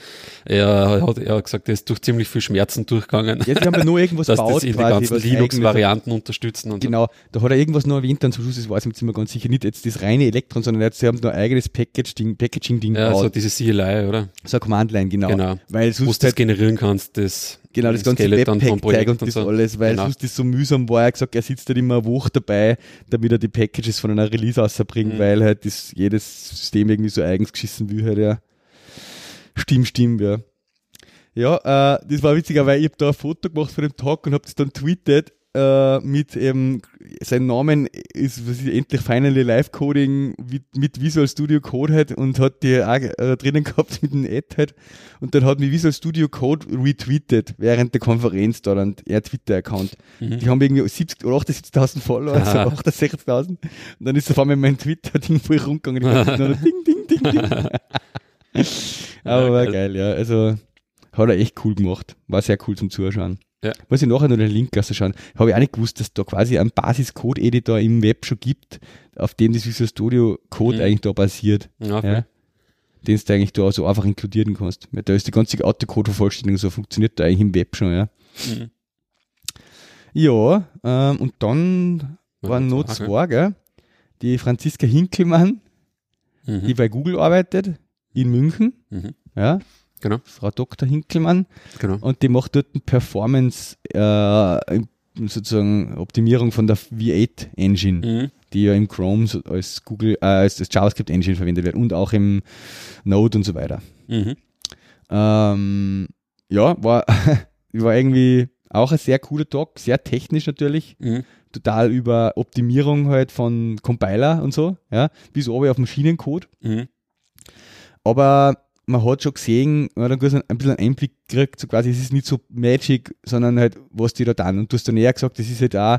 er hat, er hat gesagt, er ist durch ziemlich viel Schmerzen durchgegangen. Jetzt haben wir nur irgendwas dass baut, das in die ganzen Linux-Varianten unterstützen. Und genau, da hat er irgendwas noch erwähnt, dann zum Schluss, das weiß ich jetzt immer ganz sicher nicht jetzt das reine Elektron, sondern jetzt, sie haben noch ein eigenes Packaging-Ding Packaging ja, gebaut. so diese CLI, oder? So ein Command-Line, genau. Genau. Weil sonst Wo du das halt generieren kannst, das Genau, das ganze Webpack-Zeug und und das so. alles, weil Genau. sonst das so mühsam war. Er hat gesagt, er sitzt halt immer eine Woche dabei, damit er die Packages von einer Release rausbringt, Mhm. weil halt das, jedes System irgendwie so eigens geschissen will halt, ja. Stimmt, stimmt, ja. Ja, äh, das war witziger, weil ich hab da ein Foto gemacht von dem Tag und hab das dann tweetet äh, mit eben, sein Namen ist, was ist endlich Finally Live Coding mit, mit Visual Studio Code halt und hat die auch äh, drinnen gehabt mit dem Ad halt und dann hat mich Visual Studio Code retweetet während der Konferenz da dann, er Twitter-Account. Mhm. Die haben irgendwie 70 oder 78.000 Follower, also Aha. 68.000 und dann ist auf einmal mein Twitter-Ding voll rumgegangen, ding, ding, ding, ding. Aber war geil. geil, ja. Also hat er echt cool gemacht. War sehr cool zum Zuschauen. Ja. Muss ich nachher noch den Link lassen schauen. Habe ich auch nicht gewusst, dass da quasi ein Basis-Code-Editor im Web schon gibt, auf dem das Visual Studio Code Mhm. eigentlich da basiert. Ja, Ja. Den du eigentlich da so einfach inkludieren kannst. Da ist die ganze Autocode-Vervollständigung so funktioniert da eigentlich im Web schon, ja. Mhm. Ja, ähm, und dann waren noch Okay. zwei, gell? Die Franziska Hinkelmann, Mhm. die bei Google arbeitet, in München, Mhm. ja. Genau. Frau Dr. Hinkelmann. Genau. Und die macht dort eine Performance, äh, sozusagen Optimierung von der V8 Engine, Mhm. die ja im Chrome als Google, äh, als das JavaScript Engine verwendet wird und auch im Node und so weiter. Mhm. Ähm, ja, war, war irgendwie auch ein sehr cooler Talk, sehr technisch natürlich, Mhm. total über Optimierung halt von Compiler und so, ja, bis oben auf Maschinencode. Mhm. Aber man hat schon gesehen, man hat dann ein bisschen einen Einblick gekriegt, so quasi, es ist nicht so Magic, sondern halt, was die da tun. Und du hast dann eher gesagt, das ist halt auch,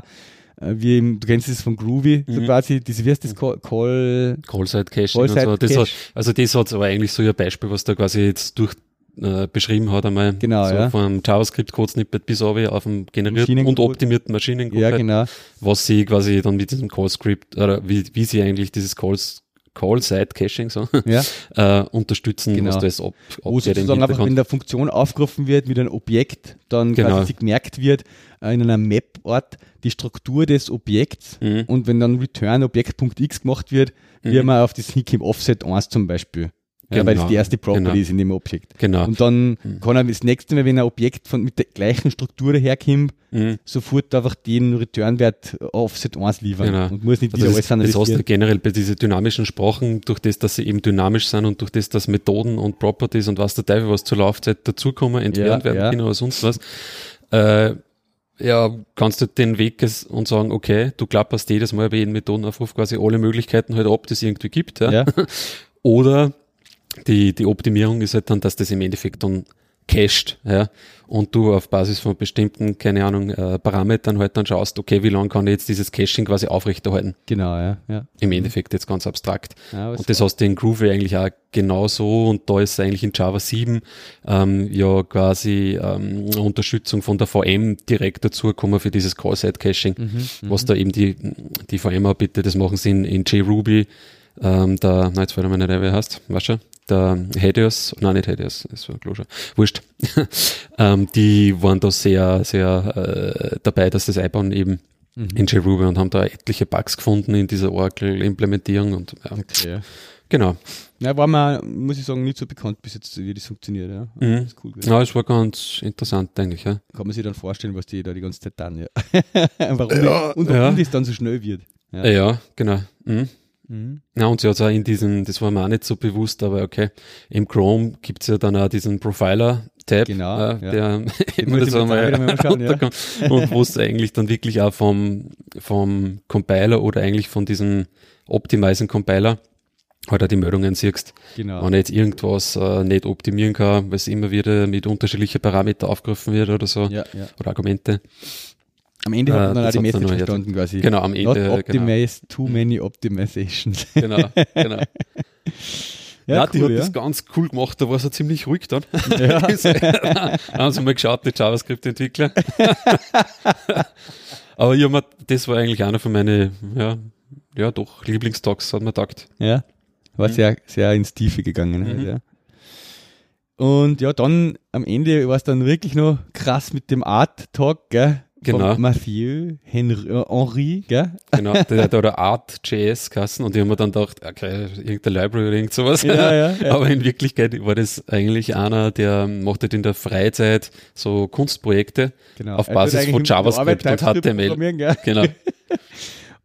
äh, wie im, du kennst das von Groovy, so Mhm. quasi, das, wie heißt das, Call, Call Call-Side-Caching und Call-Side so. Das hat, also das hat aber eigentlich so ein Beispiel, was da quasi jetzt durch äh, beschrieben hat einmal. Genau, so ja. Vom JavaScript-Code-Snippet bis auf dem generierten und optimierten Maschinencode, ja, genau, was sie quasi dann mit diesem Call-Script, oder wie, wie sie eigentlich dieses Calls, Call-Side-Caching so, ja. äh, unterstützen, Genau. was da jetzt ab, Wo abgeht im sozusagen einfach, wenn der Funktion aufgerufen wird mit einem Objekt, dann Genau. quasi gemerkt wird, äh, in einer Map-Ort die Struktur des Objekts Mhm. und wenn dann Return Objekt.x gemacht wird, wie Mhm. man auf das hinkommt, Offset 1 zum Beispiel. Ja, weil das Genau, die erste Property genau. ist in dem Objekt. Genau. Und dann Mhm. kann er das nächste Mal, wenn ein Objekt von, mit der gleichen Struktur daherkommt, Mhm. sofort einfach den Return-Wert Offset 1 liefern Genau. und muss nicht Also wieder alles das heißt analysieren. generell bei diesen dynamischen Sprachen, durch das, dass sie eben dynamisch sind und durch das, dass Methoden und Properties und was der Teufel was zur Laufzeit dazukommen, entfernt Ja, werden ja. können oder sonst was, äh, ja, kannst du den Weg und sagen, okay, du klapperst jedes Mal bei jedem Methodenaufruf quasi alle Möglichkeiten halt ab, die es irgendwie gibt, ja. Ja, Oder die, die Optimierung ist halt dann, dass das im Endeffekt dann cached, ja, und du auf Basis von bestimmten, keine Ahnung, äh, Parametern halt dann schaust, okay, wie lange kann ich jetzt dieses Caching quasi aufrechterhalten? genau, ja. ja. Im Endeffekt jetzt ganz abstrakt. ja Und das hast du in Groovy eigentlich auch genauso und da ist eigentlich in Java 7 ähm, ja quasi ähm, Unterstützung von der VM direkt dazu gekommen für dieses Call-Side-Caching, Mhm, was da eben die, die VM auch bitte, das machen sie in, in JRuby, ähm, der, nein, jetzt fällt mir nicht ein, wer heißt, weißt du, der Hedios, nein, nicht Hedios, das war klar schon, wurscht, ähm, die waren da sehr, sehr äh, dabei, dass das einbauen eben Mhm. in JRuby und haben da etliche Bugs gefunden in dieser Oracle-Implementierung und ja, Okay, genau. Ja, war mir, muss ich sagen, nicht so bekannt bis jetzt, wie das funktioniert. Ja. Mhm. Das cool. Ja, es war ganz interessant, eigentlich, ja. Kann man sich dann vorstellen, was die da die ganze Zeit tun. Ja. warum Ja, und warum ja. das dann so schnell wird. Ja. Ja, ja genau. Mhm. Mhm. Ja, und sie hat auch in diesem, das war mir auch nicht so bewusst, aber okay, im Chrome gibt's ja dann auch diesen Profiler-Tab, Genau, äh, ja. der immer das mir einmal schauen, ja. runterkommt und wo es eigentlich dann wirklich auch vom, vom Compiler oder eigentlich von diesem Optimizing Compiler halt auch die Meldungen siehst. Genau. Wenn ich jetzt irgendwas äh, nicht optimieren kann, weil es immer wieder mit unterschiedlichen Parametern aufgerufen wird oder so, ja, ja. oder Argumente. Am Ende hat man dann auch die Message verstanden quasi. Genau, am Not Ende. genau. optimize too many optimizations. Genau, genau. Ja, Ja, die cool, hat ja. das ganz cool gemacht, da war sie ziemlich ruhig dann. Ja. da haben sie mal geschaut, die JavaScript-Entwickler. Aber ja, man, das war eigentlich einer von meinen, ja, ja doch, Lieblingstalks, hat man gedacht. Ja, war Mhm. sehr, sehr ins Tiefe gegangen. Halt, Mhm. ja. Und ja, dann am Ende war es dann wirklich noch krass mit dem Art-Talk, gell? Genau. Von Mathieu Henry, äh, Henri, gell? Genau, der hat da Art.js kassen und die haben mir dann gedacht, okay, irgendeine Library oder irgend sowas. Ja, ja, ja. Aber in Wirklichkeit war das eigentlich einer, der macht halt in der Freizeit so Kunstprojekte Genau. auf Basis von JavaScript und HTML. Genau.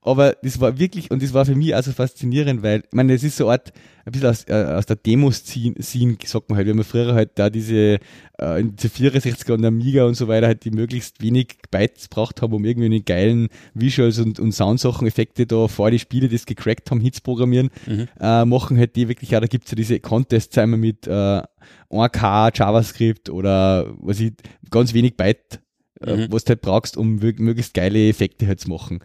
Aber das war wirklich, und das war für mich also faszinierend, weil, ich meine, das ist so eine Art, ein bisschen aus, äh, aus der Demo-Scene, Scene, sagt man halt, wenn man früher halt da diese, äh, in diese 64er und Amiga und so weiter halt die möglichst wenig Bytes braucht haben, um irgendwie eine geilen Visuals und, und Soundsachen, Effekte da vor die Spiele, die es gecrackt haben, Hits programmieren, Mhm. äh, machen halt die wirklich, ja, da gibt's ja diese Contests einmal mit äh, 1K, JavaScript oder was ich, ganz wenig Byte, äh, Mhm. was du halt brauchst, um mög- möglichst geile Effekte halt zu machen.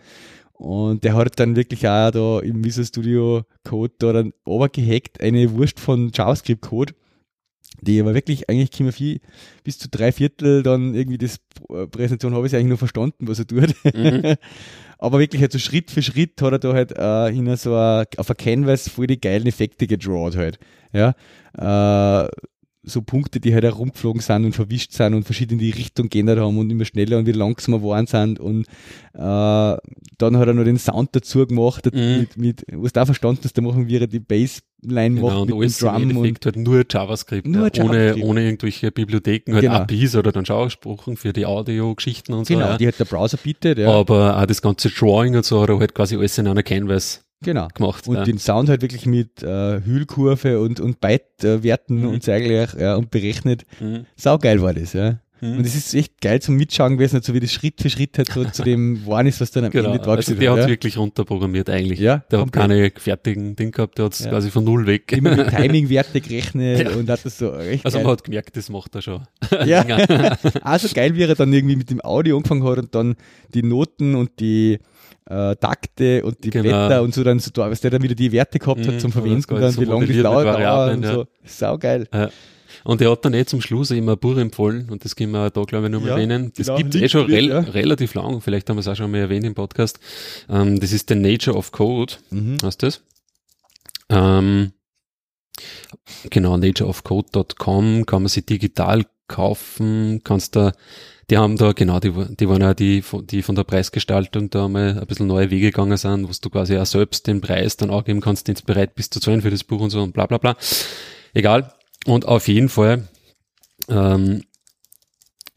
Und der hat dann wirklich auch da im Visual Studio Code da dann obergehackt, eine Wurst von JavaScript Code, die aber wirklich eigentlich man viel, bis zu drei Viertel dann irgendwie das äh, Präsentation habe ich eigentlich nur verstanden, was er tut. Mhm. aber wirklich halt so Schritt für Schritt hat er da halt äh, hin so a, auf ein Canvas voll die geilen Effekte gedrawt halt. Ja. Äh, so Punkte, die halt herumgeflogen sind und verwischt sind und verschiedene Richtung geändert haben und immer schneller und wieder langsamer geworden sind und äh, dann hat er noch den Sound dazu gemacht, Mhm. mit, mit, was da verstanden hast, da machen wir die Bassline Genau, macht und mit alles dem Drum und halt nur JavaScript, Nur ja, ohne, JavaScript. ohne irgendwelche Bibliotheken, halt Genau. APIs oder dann Schauspruchen für die Audio-Geschichten und so. genau, ja. die hat der Browser bietet, ja. Aber auch das ganze Drawing und so hat er halt quasi alles in einer Canvas genau. gemacht. Und ja. den Sound halt wirklich mit äh, Hüllkurve und, und Byte-Werten Mhm. und so eigentlich ja, und berechnet. Mhm. Saugeil war das, ja. Mhm. Und es ist echt geil zum Mitschauen gewesen, so wie das Schritt für Schritt halt so zu dem geworden ist, was dann am Genau, Ende also dargestellt der hat wird. wirklich runterprogrammiert eigentlich. Ja, der hat keine fertigen Ding gehabt, der hat es Ja. quasi von null weg. ja. Immer mit Timing-Werte gerechnet Ja. und hat das so echt Also man geil. hat gemerkt, das macht er schon. Ja. also geil, wie er dann irgendwie mit dem Audio angefangen hat und dann die Noten und die äh, Takte und die Genau. Blätter und so dann so, da, was der dann wieder die Werte gehabt Mhm, hat zum wo Verwenden quasi dann, so wie lange dauert, dauert Variablen, und ja. so. Saugeil. Und er hat dann eh zum Schluss immer ein Buch empfohlen und das können wir da glaube ich noch mal Ja, erwähnen. Das genau, gibt eh Link schon rel ja. relativ lang, vielleicht haben wir es auch schon mal erwähnt im Podcast. Ähm, das ist The Nature of Code, Mhm. heißt das? Ähm, genau, natureofcode.com kann man sie digital kaufen, kannst da, die haben da, genau, die, die waren ja die, die von der Preisgestaltung da mal ein bisschen neue Wege gegangen sind, wo du quasi auch selbst den Preis dann angeben kannst, den du bereit bist zu zahlen für das Buch und so und bla bla bla. Egal. Und auf jeden Fall, ähm,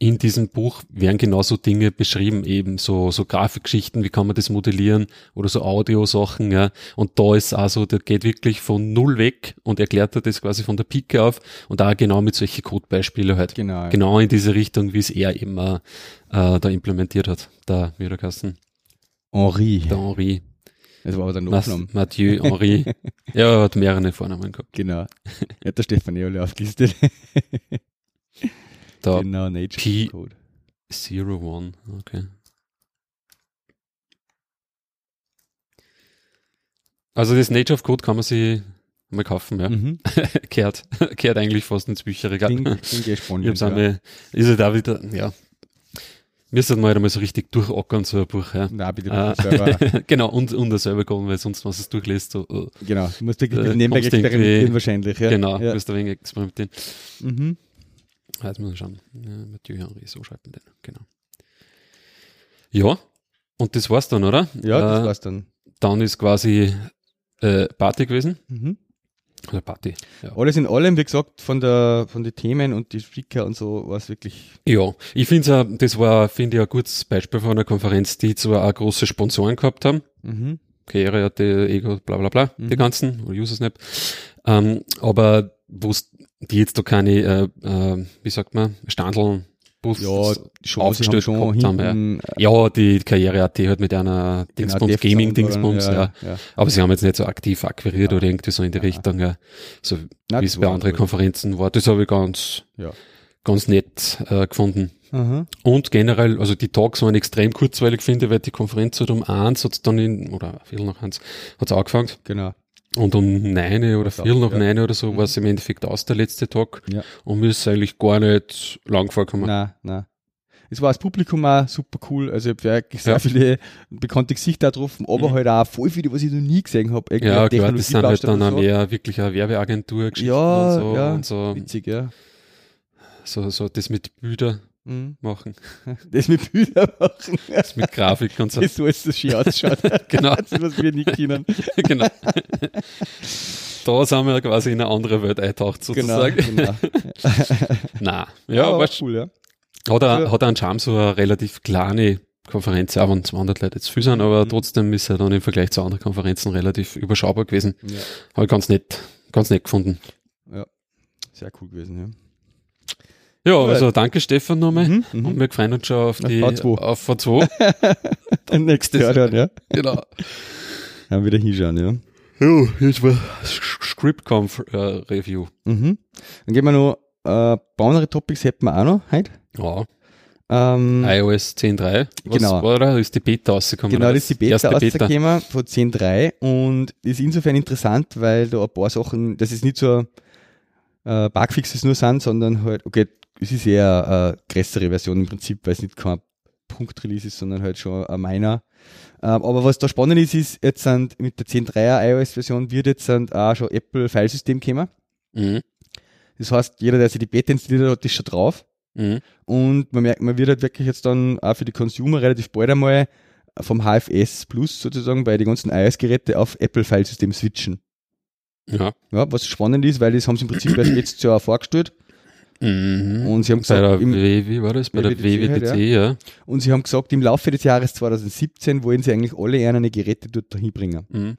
in diesem Buch werden genauso Dinge beschrieben, eben so, so Grafikgeschichten, wie kann man das modellieren oder so Audiosachen, ja. Und da ist also, der geht wirklich von null weg und erklärt er das quasi von der Pike auf und da genau mit solchen Codebeispielen halt. Genau. ja. Genau in diese Richtung, wie es er eben äh, äh, da implementiert hat, der Wiederkasten, Henri. der Henri, Das war aber der Nachname. Mathieu Henri. ja, er hat mehrere Vornamen gehabt. Genau. Er hat der Stefan alle aufgelistet. Da genau, Nature P- Code. Zero One, okay. Also das Nature of Code kann man sich mal kaufen, ja. Mhm. kehrt, kehrt eigentlich fast ins Bücherregal. Klingt, klingt eh spannend. Ich hab's ja. ist halt auch wieder, ja. Müsste man halt einmal so richtig durchackern, so ein Buch, ja. Nein, bitte Ah. selber. genau, und, und selber gehen, weil sonst, was es durchlässt, so, uh, Genau, du musst wirklich Äh, mit experimentieren wahrscheinlich. Ja. genau, Ja. musst du ein wenig experimentieren. Mhm. Ah, Jetzt muss ich schauen. Ja, Mathieu Henry, so schreibt man den, genau. Ja, und das war's dann, oder? ja, das Äh, war's dann. Dann ist quasi äh, Party gewesen. Mhm. Oder Party, ja. Alles in allem, wie gesagt, von der von den Themen und die Speaker und so war es wirklich. Ja, ich finde das war, finde ich, ein gutes Beispiel von einer Konferenz, die zwar auch große Sponsoren gehabt haben, Mhm. Hatte, Ego, bla bla bla, Mhm. die ganzen, oder Usersnap, ähm, aber wo die jetzt da keine, äh, äh, wie sagt man, Standeln, Booths Ja, schon, aufgestellt haben schon haben, hinten, äh, ja. ja, die Karriere hat die halt mit einer Dingsbums, Gaming-Dingsbums, ja, oder- ja. Aber sie haben jetzt nicht so aktiv akquiriert Ja. oder irgendwie so in die Ja. Richtung, ja. So wie es bei anderen. Konferenzen war. Das habe ich ganz, Ja. ganz nett äh, gefunden. Aha. Und generell, also die Talks waren extrem kurzweilig, finde ich, weil die Konferenz hat um eins, hat dann in, oder viel nach eins, hat es angefangen. Genau. Und um neun oder vier nach ja. neun oder so Mhm. war es im Endeffekt aus, der letzte Tag. Ja. Und mir ist eigentlich gar nicht lang vorgekommen. Nein, nein. Es war das Publikum auch super cool. Also ich habe wirklich sehr Ja. viele bekannte Gesichter getroffen, aber Mhm. halt auch voll viele, was ich noch nie gesehen habe. Ja, klar, das sind halt dann auch mehr wirklich eine Werbeagentur Ja, und so ja. und so, Witzig, ja. so, so das mit Bilder Mhm. machen. Das mit Bilder machen. Das mit Grafik und so. Das so ist das schön ausschaut. Genau. Das was wir nicht kennen. genau. Da sind wir quasi in eine andere Welt eintaucht, Genau, sozusagen. genau. Nein. Ja, aber cool, ja. hat, er, Ja. hat er einen Charme, so eine relativ kleine Konferenz, auch wenn 200 Leute jetzt viel sind, aber Mhm. trotzdem ist er dann im Vergleich zu anderen Konferenzen relativ überschaubar gewesen. ja. Habe ich ganz nett, ganz nett gefunden. Sehr cool gewesen, ja. Ja, also danke Stefan nochmal. Mhm, Und wir freuen uns schon auf die V2. auf V2. Dann nächstes Jahr dann, ja. genau. Dann wieder hinschauen, ja. Ja, jetzt war Scriptconf äh, Review. Mhm. Dann gehen wir noch, äh, ein paar andere Topics hätten wir auch noch heute. Ja, Ähm, iOS 10.3. Was Genau. war da? Ist die Beta rausgekommen? Genau, das ist die Beta rausgekommen von 10.3 und ist insofern interessant, weil da ein paar Sachen, das ist nicht so äh, Bugfixes nur sind, sondern halt, okay, es ist eher eine größere Version im Prinzip, weil es nicht kein Punkt-Release ist, sondern halt schon ein Miner. Ähm, aber was da spannend ist, ist, jetzt sind mit der 10.3er iOS-Version wird jetzt sind auch schon Apple-Filesystem kommen. Mhm. Das heißt, jeder, der sich die Beta installiert hat, ist schon drauf. Mhm. Und man merkt, man wird halt wirklich jetzt dann auch für die Consumer relativ bald einmal vom HFS Plus sozusagen bei den ganzen iOS-Geräte auf Apple-Filesystem switchen. Ja. Ja, was spannend ist, weil das haben sie im Prinzip erst jetzt ja vorgestellt. Mhm. Und sie haben Bei der gesagt, im, wie war das? Bei der WWDC halt, WWDC, ja. und sie haben gesagt, im Laufe des Jahres 2017 wollen sie eigentlich alle ihre Geräte dort hinbringen. Mhm.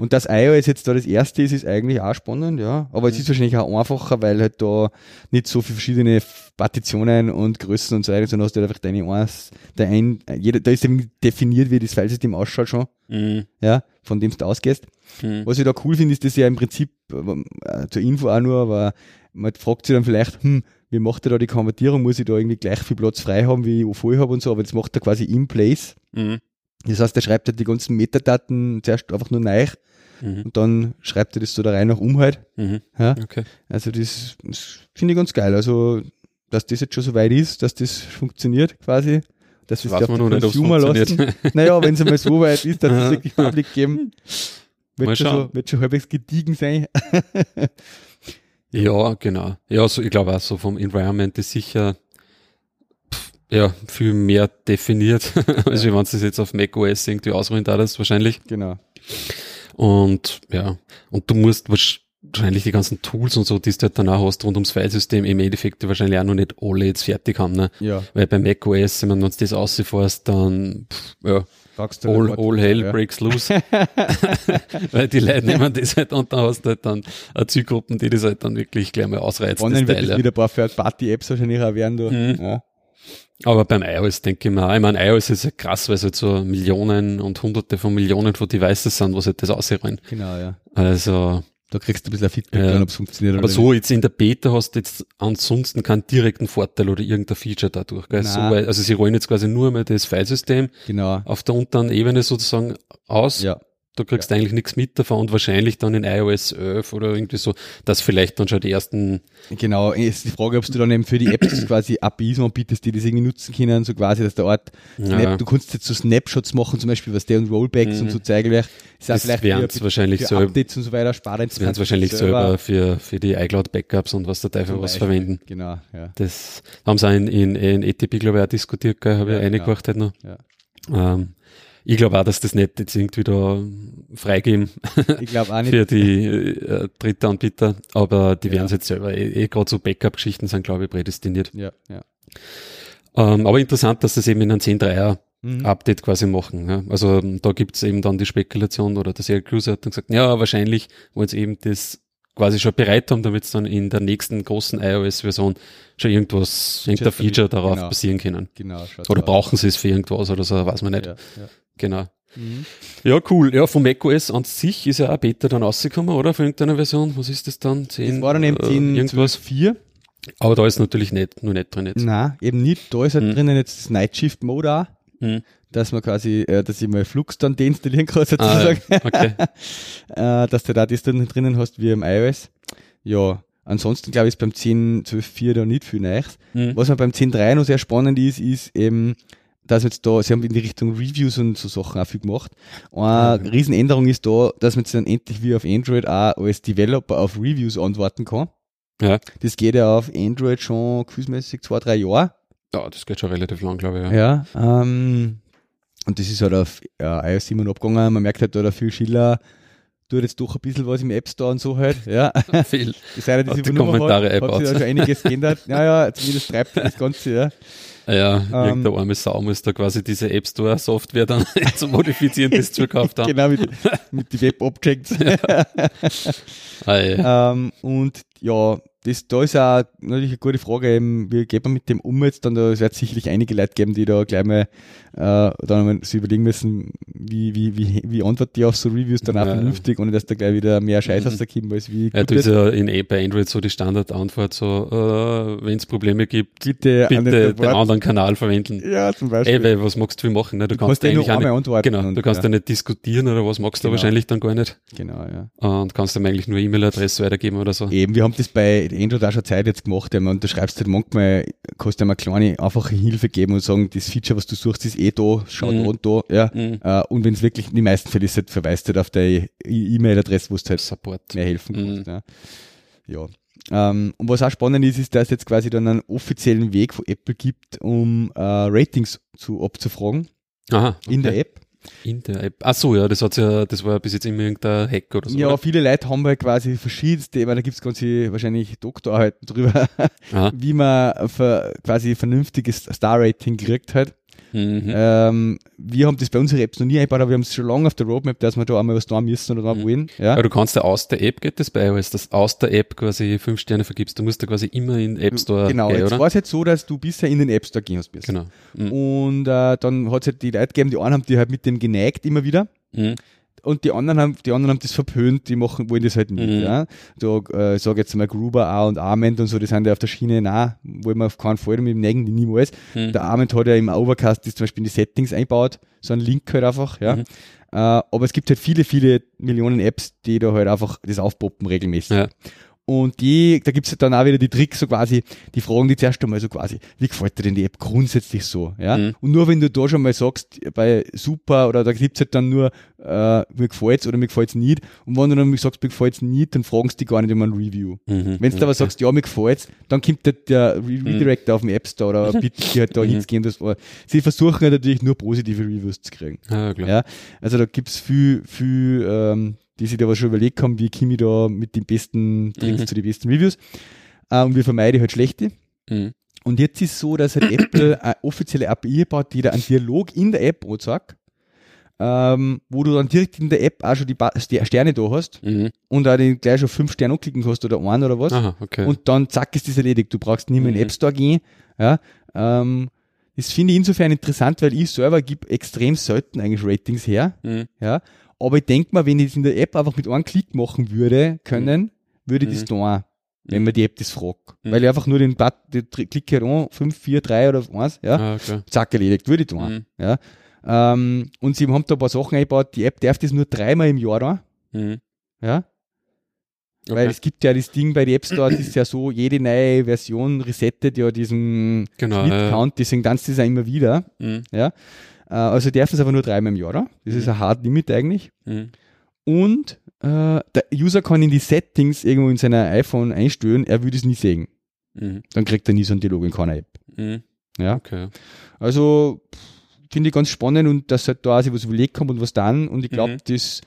Und dass iOS jetzt da das erste ist, ist eigentlich auch spannend, ja. Aber es ist wahrscheinlich auch einfacher, weil halt da nicht so viele verschiedene Partitionen und Größen und so weiter, sondern hast du halt einfach deine eins, der ein, jeder, da ist eben definiert, wie das Filesystem ausschaut schon, Mhm. ja, von dem du ausgehst. Mhm. Was ich da cool finde, ist das ja im Prinzip, äh, zur Info auch nur, aber man fragt sich dann vielleicht, hm, wie macht er da die Konvertierung? Muss ich da irgendwie gleich viel Platz frei haben, wie ich voll habe und so, aber das macht er quasi in place. Mhm. Das heißt, er schreibt halt die ganzen Metadaten zuerst einfach nur neu Mhm. und dann schreibt er das so da rein nach um halt. Mhm. Ja? Okay. Also das, das finde ich ganz geil. Also, dass das jetzt schon so weit ist, dass das funktioniert quasi. Wir es Weiß auf man Consumer lassen. Naja, wenn es einmal so weit ist, dass es wirklich Public geben, wird schon, so, wird schon halbwegs gediegen sein. Ja, genau. Ja, so, ich glaube auch so vom Environment ist sicher pff, ja, viel mehr definiert, als wenn du es jetzt auf macOS irgendwie ausruhen darfst, wahrscheinlich. Genau. Und ja, und du musst wahrsch- wahrscheinlich die ganzen Tools und so, die du halt dann auch hast rund ums Filesystem, im Endeffekt wahrscheinlich auch noch nicht alle jetzt fertig haben. Ne? Ja, Weil bei macOS, wenn man uns das aussieht, dann pff, ja, du all, all hell ja. breaks loose. Weil die Leute nehmen das halt und dann hast du halt dann Zielgruppen, die das halt dann wirklich gleich mal ausreizt. das Spannend wird Teil, ja. wieder ein paar Third-Party-Apps wahrscheinlich auch werden. Da. Mhm. Ja. Aber beim iOS denke ich mir, ich meine, iOS ist ja krass, weil es halt so Millionen und hunderte von Millionen von Devices sind, was halt das aussehen. Genau, ja. Also, Da kriegst du ein bisschen ein Feedback, Ja. ob es funktioniert aber so jetzt in der Beta hast du jetzt ansonsten keinen direkten Vorteil oder irgendein Feature dadurch. Gell? So, weil, also sie rollen jetzt quasi nur mal das Filesystem nicht. Genau. auf der unteren Ebene sozusagen aus. Ja. Du kriegst eigentlich nichts mit davon und wahrscheinlich dann in iOS 11 oder irgendwie so, dass vielleicht dann schon die ersten, Genau, es ist die Frage, ob du dann eben für die Apps quasi APIs anbietest, die das irgendwie nutzen können, so quasi, dass der Ort, ja, du kannst jetzt so Snapshots machen, zum Beispiel, was der und Rollbacks Mhm. und so zeigen wird. Ist das vielleicht für- sie wahrscheinlich für selber, Updates und so weiter sparen. das werden sie wahrscheinlich selber für, für die iCloud-Backups und was der Teufel was Beispiel. verwenden. Genau, ja. Das haben sie auch in, in, in ETP, glaube ich, auch diskutiert, gell, habe Ja, ich eine genau. halt noch. Ja. Ähm, ich glaube auch, dass das nicht jetzt irgendwie da freigeben Ich glaube auch nicht. für die äh, dritte Anbieter, aber die Ja. werden es jetzt selber, eh, eh gerade so Backup-Geschichten sind, glaube ich, prädestiniert. Ja, ja. Ähm, aber interessant, dass das eben in einem 10.3er Mhm. Update quasi machen. Ja. Also ähm, da gibt's eben dann die Spekulation oder der Serial Cruiser hat dann gesagt, ja, wahrscheinlich wollen sie eben das quasi schon bereit haben, damit es dann in der nächsten großen iOS-Version schon irgendwas, irgendein Feature, darauf genau. basieren können. Genau, Oder brauchen sie es für irgendwas oder so, weiß man nicht. Ja, ja. Genau. Mhm. Ja, cool. Ja, von macOS an sich ist ja auch Beta dann rausgekommen, oder? Für irgendeine Version. Was ist das dann? 10, Das war dann eben äh, 10, irgendwas. 4. Aber da ist natürlich nicht, nur nicht drin jetzt. Nein, eben nicht. Da ist halt Mhm. drinnen jetzt das Night Shift Mode auch, Mhm. dass man quasi, äh, dass ich mal Flux dann deinstallieren kann, Ah, sozusagen. ja. okay. äh, dass du da das dann drinnen hast wie im iOS. Ja, ansonsten glaube ich ist beim 10, 12, 4 da nicht viel Neues. Mhm. Was mir beim 10.3 noch sehr spannend ist, ist eben, dass jetzt da, sie haben in die Richtung Reviews und so Sachen auch viel gemacht. Eine Mhm. Riesenänderung ist da, dass man jetzt dann endlich wie auf Android auch als Developer auf Reviews antworten kann. Ja. Das geht ja auf Android schon gefühlsmäßig zwei, drei Jahre. Ja, das geht schon relativ lang, glaube ich. Ja, ähm, und das ist halt auf äh, iOS 7 abgegangen. Man merkt halt da, viel Schiller tut jetzt doch ein bisschen was im App Store und so halt. Ja. Viel. Seit er Hat die Übernummer Kommentare hat, hat sich da schon einiges geändert. Ja, ja, zumindest treibt das Ganze, ja. Ja, Ähm, irgendeine arme Sau muss da quasi diese App Store Software dann zu modifizieren, das zu gekauft haben. Genau, mit, mit den Web-Objects. Ah, ja. ähm, und ja, das, da ist auch natürlich eine gute Frage, eben, wie geht man mit dem um jetzt dann? Da es wird sicherlich einige Leute geben, die da gleich mal äh, dann mal sich überlegen müssen, wie, wie, wie, wie antworten die auf so Reviews dann auch Ja. vernünftig, ohne dass da gleich wieder mehr Scheiß Mhm. aus der Kimber ist. Wie Ja, du ist ja in, bei Android so die Standardantwort, so, äh, wenn es Probleme gibt, bitte, an bitte den den anderen Kanal verwenden. Ja, zum Beispiel. Ey, weil was magst du machen? Ne? Du du kannst, kannst eigentlich auch nicht, antworten. genau, du kannst ja, nicht diskutieren oder was magst du Genau. wahrscheinlich dann gar nicht Genau, ja. und kannst ihm eigentlich nur E-Mail-Adresse weitergeben oder so. Eben, wir haben das bei Android auch schon Zeit jetzt gemacht. Ja, man, du schreibst halt manchmal, kannst du eine kleine, einfache Hilfe geben und sagen, das Feature, was du suchst, ist eh da, schau Mhm. da und da, ja. Mhm. Äh, und wenn es wirklich, in den meisten Fällen ist halt, verweist halt auf deine E-Mail-Adresse, wo du halt Support. mehr helfen Mhm. kannst. Ja. ja. Ähm, und was auch spannend ist, ist, dass es jetzt quasi dann einen offiziellen Weg von Apple gibt, um äh, Ratings zu abzufragen Aha, okay. In der App. Ach so, ja, das hat's ja, das war ja bis jetzt immer irgendein Hack oder so. Ja, oder? viele Leute haben halt quasi verschiedenste, ich meine, da gibt's ganze wahrscheinlich Doktorarbeiten drüber, Aha. wie man für quasi vernünftiges Star-Rating kriegt halt. Mhm. Ähm, wir haben das bei unseren Apps noch nie eingebaut, aber wir haben es schon lange auf der Roadmap, dass wir da einmal was tun müssen oder da Mhm. wollen. Ja. Aber du kannst ja aus der App, geht das bei iOS, dass aus der App quasi fünf Sterne vergibst. Du musst da quasi immer in den App Store genau, gehen, jetzt war es jetzt so, dass du bisher in den App Store gehen hast. Genau. Mhm. Und äh, dann hat es halt die Leute gegeben, die einen haben die halt mit dem geneigt immer wieder. Mhm. Und die anderen haben, die anderen haben das verpönt, die machen, wollen das halt nicht. Mhm. Ja. Da, äh, sag jetzt mal Gruber A und Arment und so, die sind ja auf der Schiene, na, wollen wir auf keinen Fall mit dem Neigen die niemals. Mhm. Der Arment hat ja im Overcast das zum Beispiel in die Settings einbaut, so ein Link halt einfach, ja. Mhm. Äh, aber es gibt halt viele, viele Millionen Apps, die da halt einfach das aufpoppen regelmäßig. Ja. Und die, da gibt's halt dann auch wieder die Tricks, so quasi, die fragen die zuerst einmal so quasi, wie gefällt dir denn die App grundsätzlich so? Ja? Mhm. Und nur wenn du da schon mal sagst, bei super oder da gibt's halt dann nur, äh, mir gefällt's oder mir gefällt's nicht. Und wenn du dann sagst, mir gefällt's nicht, dann fragen sie die gar nicht um ein Review. Mhm. Wenn du aber Okay. sagst, ja, mir gefällt's, dann kommt der, der Re Redirect auf dem App Store oder bittet die halt da Mhm. hinzugehen. Das war, sie versuchen halt natürlich nur positive Reviews zu kriegen. Ja, klar. Ja, also da gibt's viel, viel, ähm, die sich da was schon überlegt haben, wie komme ich da mit den besten Tricks Mhm. zu den besten Reviews. Äh, und wir vermeiden halt schlechte. Mhm. Und jetzt ist so, dass halt Apple eine offizielle API baut, die da einen Dialog in der App anzeigt, ähm, wo du dann direkt in der App auch schon die Ba- Ster- Sterne da hast Mhm. und auch den gleich schon fünf Sterne anklicken kannst oder einen oder was. Aha, okay. Und dann zack ist das erledigt. Du brauchst nicht mehr in den Mhm. App Store gehen. Ja, ähm, das finde ich insofern interessant, weil ich selber gebe extrem selten eigentlich Ratings her. mhm. Ja, aber ich denke mal, wenn ich das in der App einfach mit einem Klick machen würde können, würde ich das Mhm. tun, wenn Mhm. man die App das fragt. Mhm. Weil ich einfach nur den Button, Dr- Klick hier an, 5, 4, 3 oder 1, ja, Ah, okay. zack, erledigt, würde ich tun. Mhm. Ja. Ähm, und sie haben da ein paar Sachen eingebaut, die App darf das nur dreimal im Jahr tun, Mhm. ja, weil Okay. es gibt ja das Ding bei den App Store, das ist ja so, jede neue Version resettet ja diesen Genau. Tweet Ja. Deswegen tanzt das auch immer wieder, Mhm. ja. Äh, also dürfen es aber nur dreimal im Jahr tun. Das ist Mhm. ein Hard Limit eigentlich. Mhm. Und äh, der User kann in die Settings irgendwo in seiner iPhone einstellen, er würde es nie sehen. Mhm. Dann kriegt er nie so einen Dialog in keiner App. Mhm. Ja. Okay. Also finde ich ganz spannend und dass halt da sich was überlegt kommt und was dann. Und ich glaube, Mhm. das,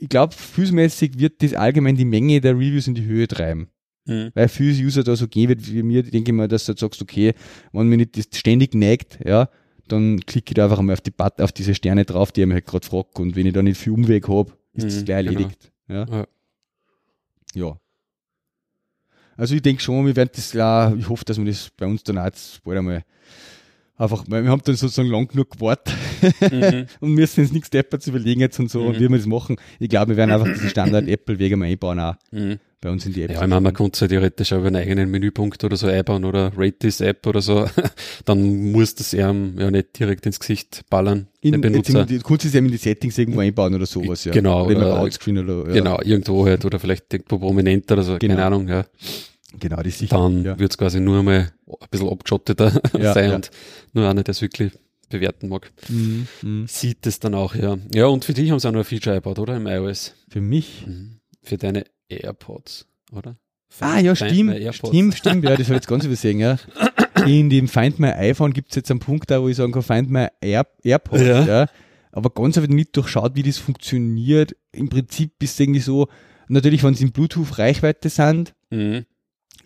ich glaube, fußmäßig wird das allgemein die Menge der Reviews in die Höhe treiben. Mhm. Weil viele User da so gehen wird wie mir, denke ich mal, dass du halt sagst, okay, wenn mir nicht das ständig neigt, ja, dann klicke ich da einfach mal auf die Button, auf diese Sterne drauf, die ich mir halt gerade fragt. Und wenn ich da nicht viel Umweg habe, ist das Mhm, gleich genau. erledigt. Ja. Ja. ja. Also ich denke schon, wir werden das klar, ich hoffe, dass wir das bei uns dann auch jetzt bald einmal einfach, weil wir haben dann sozusagen lang genug gewartet Mhm. und müssen uns nichts deppert zu überlegen jetzt und so und Mhm. wie wir das machen. Ich glaube, wir werden einfach diesen Standard-Apple-Wege mal einbauen auch Mhm. bei uns in die App. Ja, ich meine, man könnte ja theoretisch auch über einen eigenen Menüpunkt oder so einbauen oder Rate this App oder so. Dann muss das ihm ja nicht direkt ins Gesicht ballern, in, den jetzt Benutzer. in, kurz ist ja in die Settings irgendwo einbauen oder sowas, ja. Genau, Oder äh, About-Screen oder, ja. Genau, irgendwo halt oder vielleicht irgendwo prominenter oder so, Genau. keine Ahnung, ja. Genau, das ist sicher. Dann ja. wird's quasi nur mal ein bisschen abgeschotteter Ja, sein ja. und nur einer, der es wirklich bewerten mag, Mhm, mhm. sieht es dann auch, ja. Ja, und für dich haben sie auch noch ein Feature eingebaut, oder? Im iOS. Für mich. Mhm. Für deine AirPods, oder? Ah, ja, stimmt. Stimmt, stimmt. Ja, das habe ich jetzt ganz übersehen, ja. in dem Find My iPhone gibt es jetzt einen Punkt da, wo ich sagen kann, Find My Air, AirPods, Ja. ja. Aber ganz habe ich nicht durchschaut, wie das funktioniert. Im Prinzip ist es irgendwie so, natürlich, wenn sie in Bluetooth-Reichweite sind, Mhm.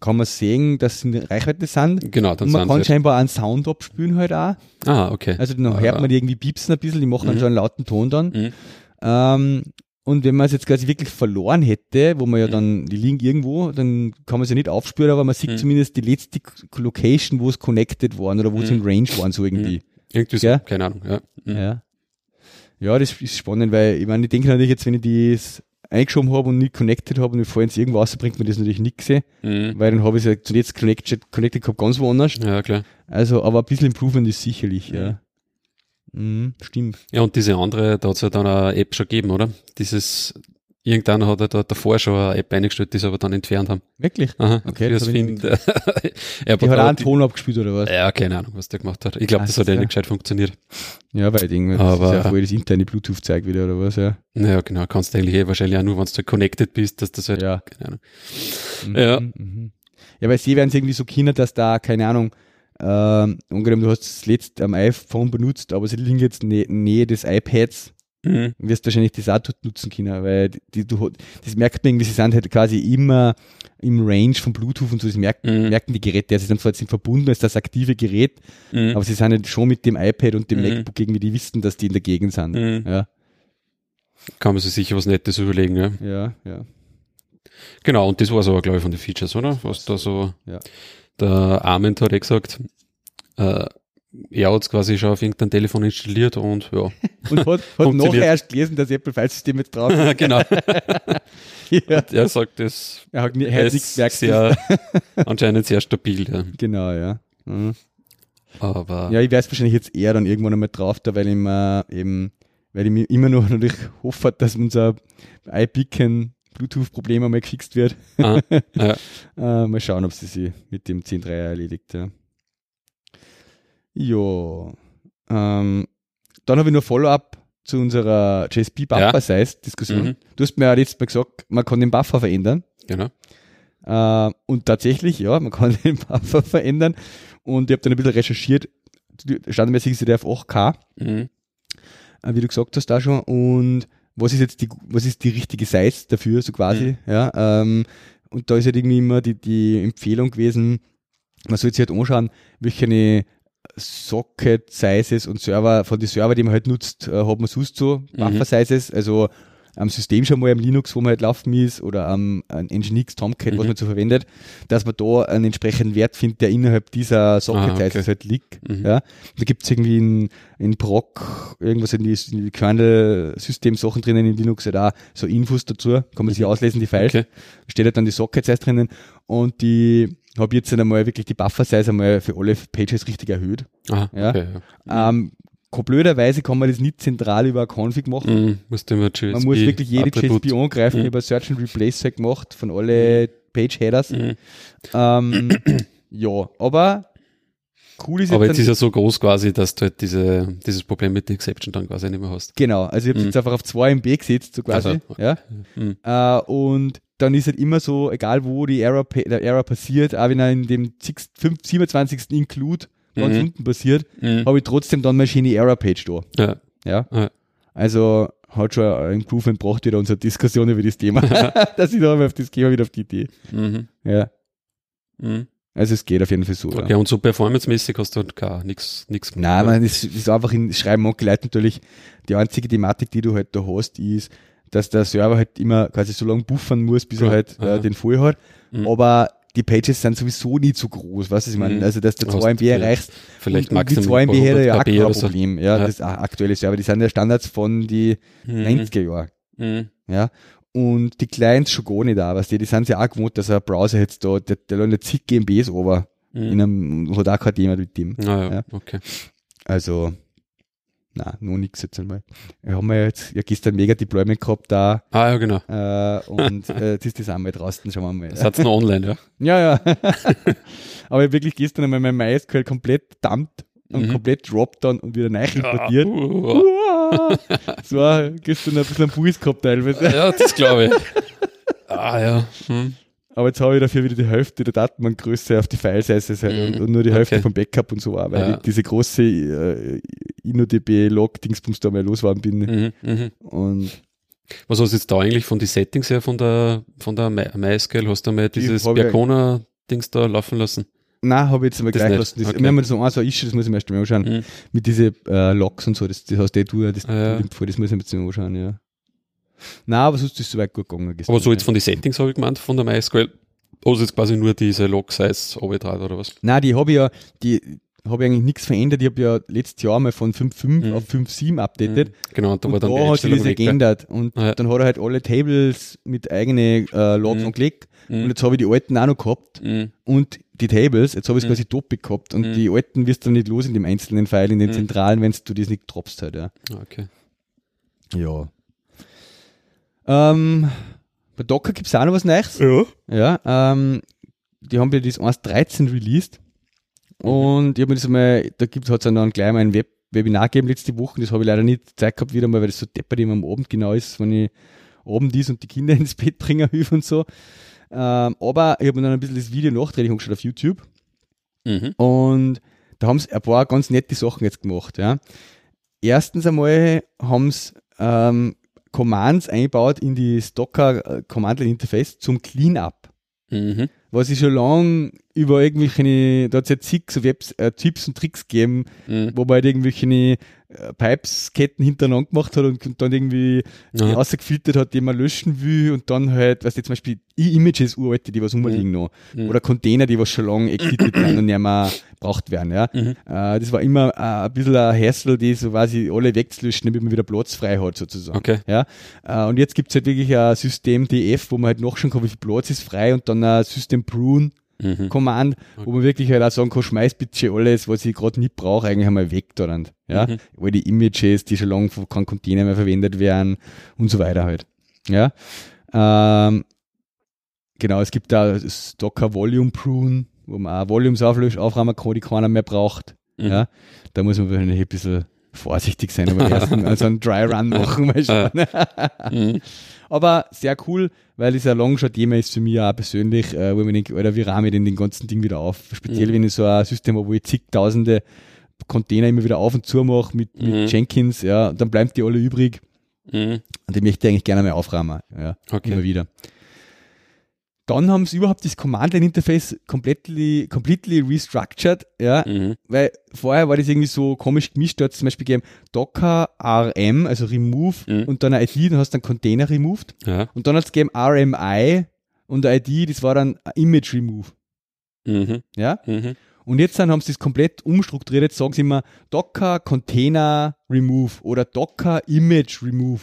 Kann man sehen, dass sie in Reichweite sind. Genau, dann Und man kann sie. scheinbar einen Sound abspülen halt auch. Ah, okay. Also dann hört man die irgendwie piepsen ein bisschen, die machen dann Mhm. schon einen lauten Ton dann. Mhm. Ähm, und wenn man es jetzt quasi wirklich verloren hätte, wo man ja Mhm. dann, die liegen irgendwo, dann kann man sie nicht aufspüren, aber man sieht Mhm. zumindest die letzte Location, wo es connected waren oder wo sie Mhm. in Range waren, so irgendwie. Irgendwie so, Ja. keine Ahnung. Ja. Mhm. Ja. Ja, das ist spannend, weil ich meine, ich denke natürlich jetzt, wenn ich das eingeschoben habe und nicht connected habe und mir vorhin irgendwo raus, bringt mir das natürlich nichts, Mhm. weil dann habe ich es ja zuletzt connected, connected gehabt, ganz woanders. ja, klar. Also, aber ein bisschen Improvement ist sicherlich, ja. Mhm, stimmt. Ja, und diese andere, da hat es ja dann eine App schon gegeben, oder? Dieses, irgendeiner hat da davor schon eine App eingestellt, die sie aber dann entfernt haben. Wirklich? Aha, Okay, das Find. er hat auch einen Ton abgespielt oder was? Ja, keine Ahnung, was der gemacht hat. Ich glaube, Ah, das hat ja nicht gescheit funktioniert. Ja, weil ich denke, das Aber- ist ja voll das interne Bluetooth-Zeug wieder oder was, ja. Naja, genau, kannst du eigentlich eh wahrscheinlich auch nur, wenn du connected bist, dass das halt, Ja. keine Ahnung. Mhm, Ja. Mhm. Ja, weil sie werden es irgendwie so kennen, dass da, keine Ahnung, ähm, angenommen, du hast es letzt am iPhone benutzt, aber sie liegen jetzt Nähe des iPads, Mhm. wirst wahrscheinlich das auch nutzen können, weil die, du, das merkt man irgendwie, sie sind halt quasi immer im Range von Bluetooth und so, das merken, Mhm. merken die Geräte, also sie sind zwar jetzt verbunden als das aktive Gerät, Mhm. aber sie sind halt schon mit dem iPad und dem Mhm. MacBook irgendwie, die wissen, dass die in der Gegend sind. Mhm. Ja, Kann man sich sicher was Nettes überlegen, ja. ja, ja. Genau, und das war so, glaube ich, von den Features, oder? Was da so, Ja. der Armin hat eh gesagt, äh, er hat es quasi schon auf irgendein Telefon installiert und ja. Und hat, hat nachher erst gelesen, dass Apple File-System jetzt drauf ist. genau. ja. Er sagt, das Er hat, nie- er hat ist nichts gemerkt. sehr, anscheinend sehr stabil, ja. Genau, ja. Mhm. Aber, Ja, ich weiß wahrscheinlich jetzt eher dann irgendwann einmal drauf, da weil ich mir eben, weil ich mir immer noch natürlich hoffe, dass unser iBeacon Bluetooth-Problem einmal gefixt wird. ah, ja. Äh, mal schauen, ob sie sich mit dem 10.3 erledigt, ja. Jo. Ähm, dann habe ich nur Follow-up zu unserer JSP Buffer Size Diskussion. Mhm. Du hast mir ja letztes Mal gesagt, man kann den Buffer verändern. genau. Äh, und tatsächlich, ja, man kann den Buffer verändern. Und ich habe dann ein bisschen recherchiert. Standardmäßig ist der auf 8K, Mhm. äh, wie du gesagt hast da schon. Und was ist jetzt die, was ist die richtige Size dafür, so quasi, ja. Ähm, und da ist halt irgendwie immer die, die Empfehlung gewesen, man soll sich halt anschauen, welche Socket Sizes und Server, von den Server, die man halt nutzt, äh, hat man sonst so Buffer Sizes, also am System schon mal am Linux, wo man halt laufen ist, oder am am Nginx Tomcat, was Mhm. man so verwendet, dass man da einen entsprechenden Wert findet, der innerhalb dieser Socket Ah, okay. Sizes halt liegt. Mhm. Ja. Da gibt's irgendwie in, in Proc irgendwas in die, in die Kernel-System-Sachen drinnen in Linux halt auch so Infos dazu, kann man sich auslesen, die Files Okay. steht halt dann die Socket Size drinnen und die habe jetzt einmal wirklich die Buffer Size einmal für alle Pages richtig erhöht. Aha, Ja. okay. Ja. Ähm, blöderweise kann man das nicht zentral über eine Config machen. Mhm. Immer JSP Man muss wirklich jede JSP angreifen, Mhm. über Search and Replace halt gemacht von alle Page Headers. Mhm. Ähm, ja, aber cool ist Aber jetzt, ist er so groß quasi, dass du halt diese, dieses Problem mit der Exception dann quasi nicht mehr hast. genau, also ich habe Mhm. jetzt einfach auf 2 MB gesetzt, so quasi. Also, okay. ja. Mhm. Äh, und dann ist halt immer so, egal wo die Error, der Error passiert, auch wenn er in dem 6, 5, 27. Include ganz Mhm. unten passiert, Mhm. habe ich trotzdem dann mal schöne Error-Page da. Ja. Ja? Ja. Also hat schon ein Improvement braucht wieder unsere Diskussion über das Thema. dass ich da mal auf das Thema wieder auf die Idee. Mhm. Ja. Mhm. Also es geht auf jeden Fall so. Okay, Ja. und so performancemäßig hast du halt gar nichts, nichts Nein, man, das ist einfach in Schreiben manche Leute natürlich, die einzige Thematik, die du halt da hast, ist, dass der Server halt immer quasi so lange buffern muss, bis er Ja, halt ja. äh, den voll hat. Mhm. Aber die Pages sind sowieso nie zu groß, was ich meine? Mhm. Also, dass du Du hast 2 MB vielleicht- erreichst, Vielleicht und, und die maximal 2 MB hätte ja auch 100 KB kein oder so. Problem. Ja, Ja. das aktuelle Server, die sind ja Standards von die Mhm. 90er Jahren. Mhm. Ja. Und die Clients schon gar nicht da, weißt du, die sind ja auch gewohnt, dass ein Browser jetzt da, der, der landet zig GMBs over Mhm. in einem, hat auch kein Thema mit dem. Ah, ja, Ja. okay. Also, na, nur nix jetzt einmal. Wir haben ja jetzt ja gestern mega Deployment gehabt da, Ah, ja, genau. äh, und äh, jetzt ist das einmal draußen, schauen wir mal. Das hat's noch online, ja. Ja, ja. Aber ich hab wirklich gestern einmal mein MySQL komplett dumpt und Mhm. komplett droppt dann und wieder neu importiert. Ah, uh, Uah. Das war gestern ein bisschen ein Puls gehabt teilweise. ja, das glaube ich. Ah, ja. Hm. Aber jetzt habe ich dafür wieder die Hälfte der Datenbankgröße auf die File-Size halt Mhm. und, und nur die Hälfte Okay. vom Backup und so auch, weil Ja. ich diese große äh, InnoDB-Log-Dingsbums da mal losgeworden bin. Mhm, mhm. Und Was hast du jetzt da eigentlich von den Settings her von der, von der My- MySQL? Hast du mal dieses Percona-Dings da laufen lassen? nein, habe ich jetzt mal Das gleich nicht. lassen. Das, Okay. Wir haben so ein, so Issue, das muss ich mir erst mal anschauen. Mhm. Mit diesen äh, Logs und so, das, das hast eh du, das, Ah, ja. das muss ich mir jetzt mal anschauen, ja. Nein, aber sonst ist es soweit gut gegangen. Aber so jetzt von den Settings habe ich gemeint, von der MySQL. Du jetzt quasi nur diese Log-Size runtergetragen oder was? Nein, die habe ich ja, die habe ich eigentlich nichts verändert. Ich habe ja letztes Jahr mal von 5.5 Mhm. auf 5.7 updated. Mhm. Genau, und da war und dann da die hat sich das geändert. Und Ah, ja. dann hat er halt alle Tables mit eigenen äh, Logs Mhm. angelegt. Mhm. Und jetzt habe ich die alten auch noch gehabt. Mhm. Und die Tables, jetzt habe ich es Mhm. quasi doppelt gehabt. Und die alten wirst du dann nicht los in dem einzelnen File, in den zentralen, wenn du das nicht droppst halt, ja. Ah, Okay. Ja. Ähm, bei Docker gibt es auch noch was Neues. Ja. Ja, ähm, die haben ja das 1.13 released. Mhm. Und ich habe mir das mal, da gibt es dann gleich mal ein Web Webinar gegeben letzte Woche. Das habe ich leider nicht Zeit gehabt wieder mal, weil das so deppert immer am Abend genau ist, wenn ich Abend ist und die Kinder ins Bett bringen hilf und so. Ähm, aber ich habe mir dann ein bisschen das Video nachträglich angeschaut auf YouTube. Mhm. Und da haben sie ein paar ganz nette Sachen jetzt gemacht. Ja. Erstens einmal haben sie ähm, Commands eingebaut in das Docker äh, Command Line Interface zum Cleanup. Mhm. Was ich schon lange über irgendwelche, da hat es ja zig so Webs, äh, Tipps und Tricks gegeben, Mhm. wo man halt irgendwelche äh, Pipes-Ketten hintereinander gemacht hat und, und dann irgendwie Aha. rausgefiltert hat, die man löschen will und dann halt, weißt du, zum Beispiel E-Images, uralte, die was rumliegen noch. Mhm. Oder Container, die was schon lange exited sind und nicht mehr braucht werden, ja. Mhm. Äh, das war immer äh, ein bisschen ein Hassel, die so quasi alle wegzulöschen, damit man wieder Platz frei hat, sozusagen. Okay. Ja, äh, und jetzt gibt's halt wirklich ein System DF, wo man halt nachschauen kann, wie viel Platz ist frei und dann ein System Prune Mhm. Command, wo man wirklich halt auch sagen kann, schmeiß bitte alles, was ich gerade nicht brauche, eigentlich einmal weg da. Ja, Mhm. all die Images, die schon lange von keinem Container mehr verwendet werden und so weiter halt. Ja, ähm, genau, es gibt da Docker Volume Prune, wo man auch Volumes auflöst, aufräumen kann, die keiner mehr braucht. Mhm. Ja, da muss man wahrscheinlich ein bisschen vorsichtig sein, aber erst also einen Dry Run machen, mal schauen. Mhm. Aber sehr cool, weil es ja lang schon Thema ist für mich auch persönlich, äh, wo ich mir denke, Alter, wie rahme ich denn den ganzen Ding wieder auf? Speziell, Mhm. wenn ich so ein System habe, wo ich zigtausende Container immer wieder auf und zu mache mit, Mhm. mit Jenkins, ja, dann bleiben die alle übrig Mhm. und die möchte ich eigentlich gerne mal aufrahmen, ja, Okay. immer wieder. Dann haben sie überhaupt das Command-Line-Interface completely, completely restructured, ja, Mhm. weil vorher war das irgendwie so komisch gemischt, da hat es zum Beispiel gegeben Docker RM, also Remove Mhm. und dann eine ID, dann hast du einen Container removed Ja. und dann hat es gegeben RMI und eine ID, das war dann Image Remove. Mhm. Ja? Mhm. Und jetzt dann haben sie das komplett umstrukturiert. Jetzt sagen sie immer Docker Container Remove oder Docker Image Remove.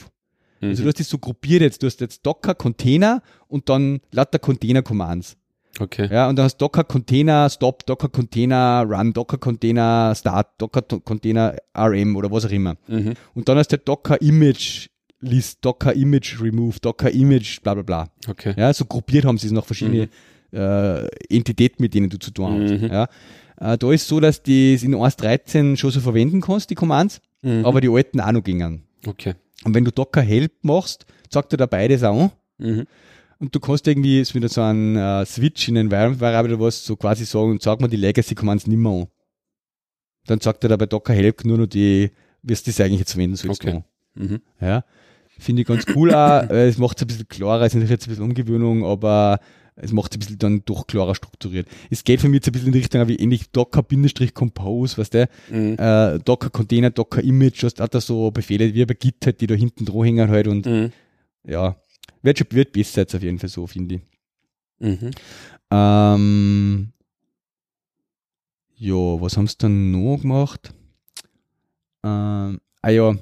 Also Mhm. du hast das so gruppiert jetzt. Du hast jetzt Docker Container und dann lauter Container Commands. Okay. Ja, und dann hast Docker Container Stop, Docker Container Run, Docker Container Start, Docker Container RM oder was auch immer. Mhm. Und dann hast du halt Docker Image List, Docker Image Remove, Docker Image bla bla bla. Okay. Ja, so gruppiert haben sie es noch verschiedene äh, Entitäten, mit denen du zu tun hast. Mhm. Ja. Äh, da ist so, dass du es in 1.13 schon so verwenden kannst, die Commands, Mhm. aber die alten auch noch gingen. Okay. Und wenn du Docker Help machst, sagt er da beides auch an. Mhm. Und du kannst irgendwie ist wieder so ein äh, Switch in Environment Variable oder was, so quasi sagen, sag mal die Legacy Commands nicht mehr an. Dann sagt er da bei Docker Help nur noch die, wirst du das eigentlich jetzt verwenden sollst. Okay. Mhm. Ja. Finde ich ganz cool auch. Es macht es ein bisschen klarer, es ist natürlich jetzt ein bisschen Umgewöhnung, aber es macht es ein bisschen dann doch klarer strukturiert. Es geht für mich jetzt ein bisschen in die Richtung wie ähnlich Docker-Compose, weißt du? Mhm. Äh, Docker Container, Docker Image, hast auch da so Befehle wie bei Git halt, die da hinten dran hängen halt und Mhm. ja, wird schon wird besser jetzt auf jeden Fall so, finde ich. Mhm. Ähm, ja, was haben sie dann noch gemacht? Ähm, ah ja,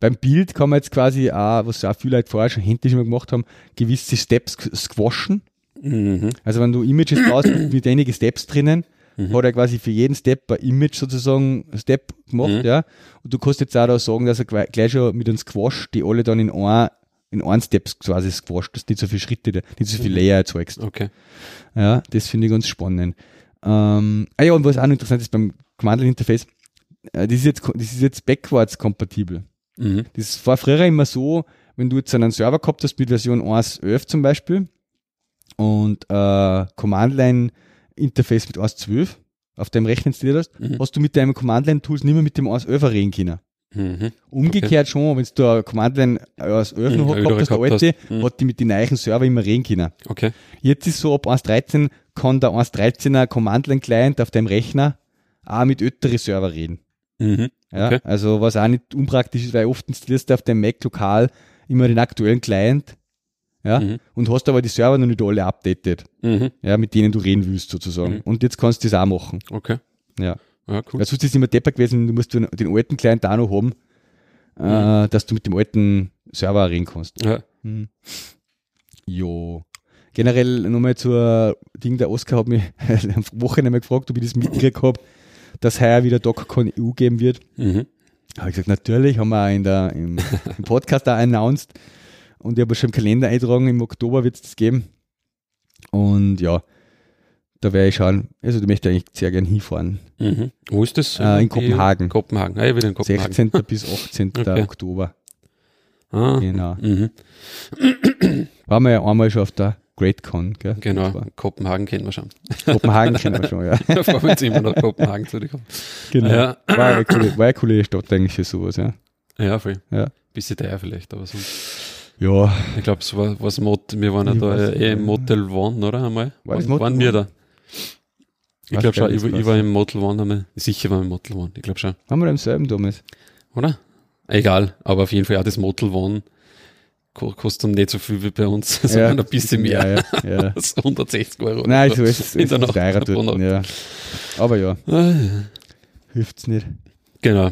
beim Bild kann man jetzt quasi auch, was auch viele Leute vorher schon händisch immer gemacht haben, gewisse Steps squashen. Mhm. Also wenn du Images baust mit einigen Steps drinnen, Mhm. hat er quasi für jeden Step ein Image sozusagen Step gemacht, Mhm. ja. Und du kannst jetzt auch da sagen, dass er gleich schon mit einem Squash die alle dann in ein, in ein Steps quasi squasht, dass du nicht so viele Schritte, nicht so viele Layer erzeugst. Okay. Ja, das finde ich ganz spannend. Ähm, ah ja, und was auch noch interessant ist beim Command-Line-Interface, äh, das ist jetzt, das ist jetzt backwards kompatibel. Mhm. Das war früher immer so, wenn du jetzt einen Server gehabt hast mit Version 1.11 zum Beispiel, und äh, Command-Line-Interface mit 1.12 auf deinem Rechner installiert hast, Mhm. hast du mit deinem Command-Line-Tools nicht mehr mit dem 1.11 reden können. Mhm. Umgekehrt schon, wenn du eine Command-Line aus 11 Mhm, gehabt hast, der alte. Mhm. hat die mit den neuen Server immer reden können. Okay. Jetzt ist so, ab 1.13 kann der 1.13er Command-Line-Client auf deinem Rechner auch mit älteren Server reden. Mhm. Ja, Okay. also was auch nicht unpraktisch ist, weil oft installierst du auf dem Mac lokal immer den aktuellen Client, ja, Mhm. und hast aber die Server noch nicht alle updated, Mhm. ja, mit denen du reden willst sozusagen. Mhm. Und jetzt kannst du das auch machen. Okay. Ja. Ja, cool. Weil sonst ist es immer depper gewesen, du musst den, alten Client auch noch haben, Mhm. äh, dass du mit dem alten Server reden kannst. Ja. Mhm. Jo. Generell nochmal zur Ding, der Oscar hat mich am Wochenende mal gefragt, ob ich das mitgekriegt habe, dass heuer wieder DocCon EU geben wird. Mhm. Habe ich gesagt, natürlich, haben wir auch in der, im, im Podcast auch announced. Und ich habe schon im Kalender eingetragen, im Oktober wird es das geben. Und ja, da werde ich schauen. Also, du möchtest eigentlich sehr gern hinfahren. Mhm. Wo ist das? Äh, in Kopenhagen. Kopenhagen. Ah, ja, wieder in Kopenhagen. 16. bis 18. Okay. Oktober. Ah. Genau. Mhm. Waren wir ja einmal schon auf der GreatCon, gell? Genau. Kopenhagen kennen wir schon. Kopenhagen kennen wir schon, ja. Da fahren wir jetzt immer nach Kopenhagen zurückkommen. Genau. Ja. War, eine coole, war eine coole Stadt eigentlich für sowas, ja. Ja, voll. Ja. Bisschen teuer vielleicht, aber so. Ja, Ich glaube, es war was Mot wir waren ja da eh im. Motel One, oder? Einmal? War waren, Motel waren wir da? Ich glaube schon, ich, ich war im Motel One einmal. Sicher war im Motel One, ich glaube schon. haben wir im selben damals. Oder? Egal, aber auf jeden Fall auch das Motel One ko- kostet nicht so viel wie bei uns, sondern ein bisschen mehr. Ja, ja, ja. als 160 Euro. Nein, so. ist es. In der dort, Nacht. ja. Aber ja, Ah, ja. hilft's nicht. Genau.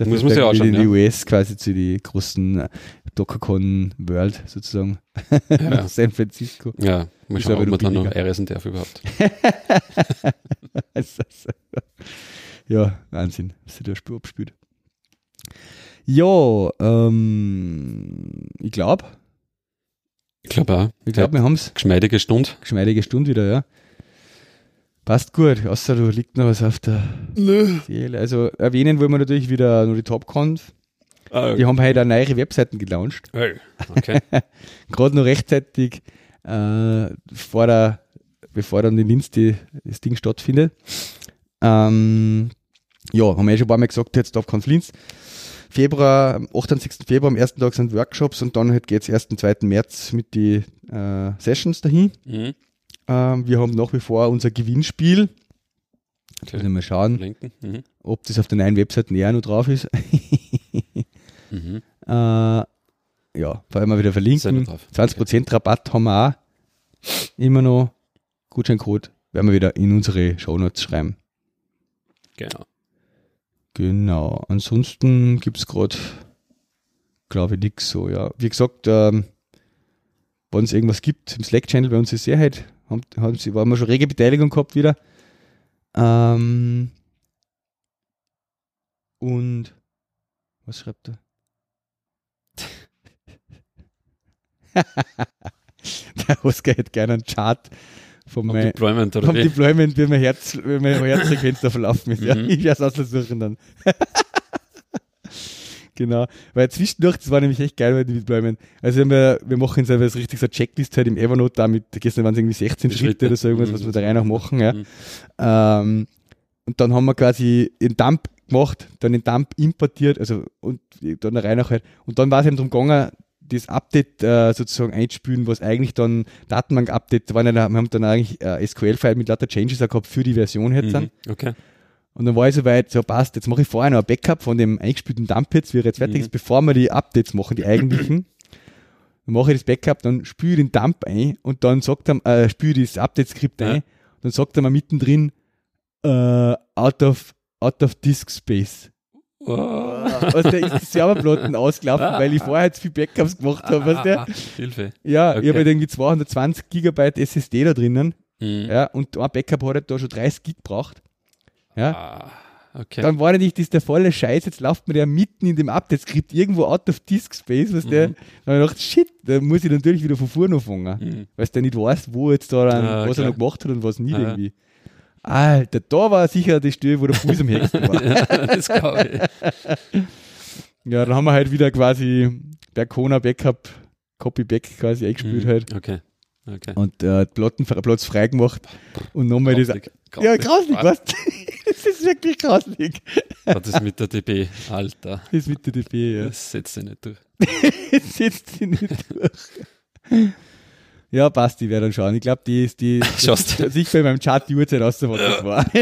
Das Muss man dann anschauen, in die US quasi zu die großen äh, DockerCon World sozusagen. Ja. San Francisco. Ja, mal schauen, ob man dann noch reisen darf überhaupt. ja, Wahnsinn, was sie da abspielt. Ja, ähm, ich glaube, Ich glaube auch. ich glaube, wir haben's Geschmeidige Stunde. geschmeidige Stunde wieder, ja. Passt gut, außer du liegt noch was auf der Seele. Also erwähnen wollen wir natürlich wieder nur die TopConf. Ah, Die haben heute neue Webseiten gelauncht. Okay. Gerade noch rechtzeitig äh, vor der, bevor dann in Linz die, das Ding stattfindet. Ähm, ja, haben wir ja schon ein paar Mal gesagt, jetzt TopConf Linz. Februar, am 28. Februar, am ersten Tag sind Workshops und dann halt geht's erst am 2. März mit die äh, Sessions dahin. mhm. Ähm, wir haben nach wie vor unser Gewinnspiel. okay. Müssen wir mal schauen. Mhm. ob das auf der neuen Website näher noch drauf ist. Mhm. äh, ja, vor allem mal wieder verlinken. ihr drauf? 20% Rabatt haben wir auch. Immer noch. Gutscheincode werden wir wieder in unsere Shownotes schreiben. Genau. Genau. Ansonsten gibt's gerade, glaube ich, nix so, ja. Wie gesagt, ähm, wenn es irgendwas gibt im Slack-Channel bei uns ist sehr halt, haben, haben sie, waren wir schon rege Beteiligung gehabt wieder. Ähm, und was schreibt er? Der Oskar hätte gerne einen Chart Vom meinem Deployment oder vom wie? Deployment, wie mein Herz, wie mein Herzfrequenz da verlaufen ist. Ja, Mhm. ich werde es aussuchen dann. genau. Weil zwischendurch, das war nämlich echt geil bei dem Deployment. Also wir, wir machen jetzt einfach richtig so eine Checklist halt im Evernote da mit, gestern waren es irgendwie 16 Die Schritte, Schritte. oder so irgendwas, Mhm. was wir da rein auch machen, ja. Mhm. Ähm, und dann haben wir quasi den Dump gemacht, dann den Dump importiert, also und dann rein auch halt. Und dann war es eben darum gegangen, das Update äh, sozusagen einspülen, was eigentlich dann Datenbank-Update, waren ja, wir haben dann eigentlich äh, SQL-File mit lauter Changes auch gehabt für die Version jetzt. Mhm. Okay. Und dann war ich soweit, so passt, jetzt mache ich vorher noch ein Backup von dem eingespielten Dump jetzt, wie er jetzt fertig Mhm. ist, bevor wir die Updates machen, die eigentlichen. Dann mache ich das Backup, dann spüle den Dump ein und dann sagt er, äh, spüle das Update-Skript Ja. ein. Dann sagt er mir mittendrin, äh, out of, out of disk space. Oh. Also der ist die Serverplatten ausgelaufen, weil ich vorher jetzt viel Backups gemacht habe, weißt du? Hilfe. Ja, Okay. ich habe halt irgendwie 220 Gigabyte SSD da drinnen, Mhm. ja, und ein Backup hat halt da schon 30 Gig gebraucht. Ja, Ah, okay. dann war natürlich das der volle Scheiß, jetzt läuft mir der mitten in dem Update-Skript irgendwo out of disk space, was der, Mhm. dann habe ich gedacht, shit, da muss ich natürlich wieder von vorne anfangen, Mhm. weil du nicht weißt, wo jetzt da dann, Ja, was er noch gemacht hat und was nicht Ja. irgendwie. Alter, da war sicher die Stelle, wo der Fuß am höchsten war. ja, das glaube ich. Ja, dann haben wir halt wieder quasi per Kona Backup Copy Back quasi eingespielt Mhm. halt. Okay. Okay. und äh, Platten, Platz frei gemacht und nochmal das. Ja, grausig, Was? du? Das ist wirklich grausig. Das ist mit der DB, Alter. Das ist mit der DB, ja. Das setzt sich nicht durch. Das setzt sie nicht durch. Ja, passt, die werde dann schauen. Ich glaube, die ist die. Schaust. dass ich bei meinem Chart die Uhrzeit raus, was das war.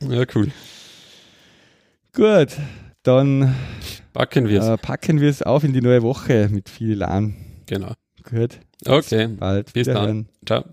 Ja, cool. Gut, dann Packen wir es. äh, packen wir es auf in die neue Woche mit viel Elan. Genau. Gut, Okay. bald. Bis dann. Ciao.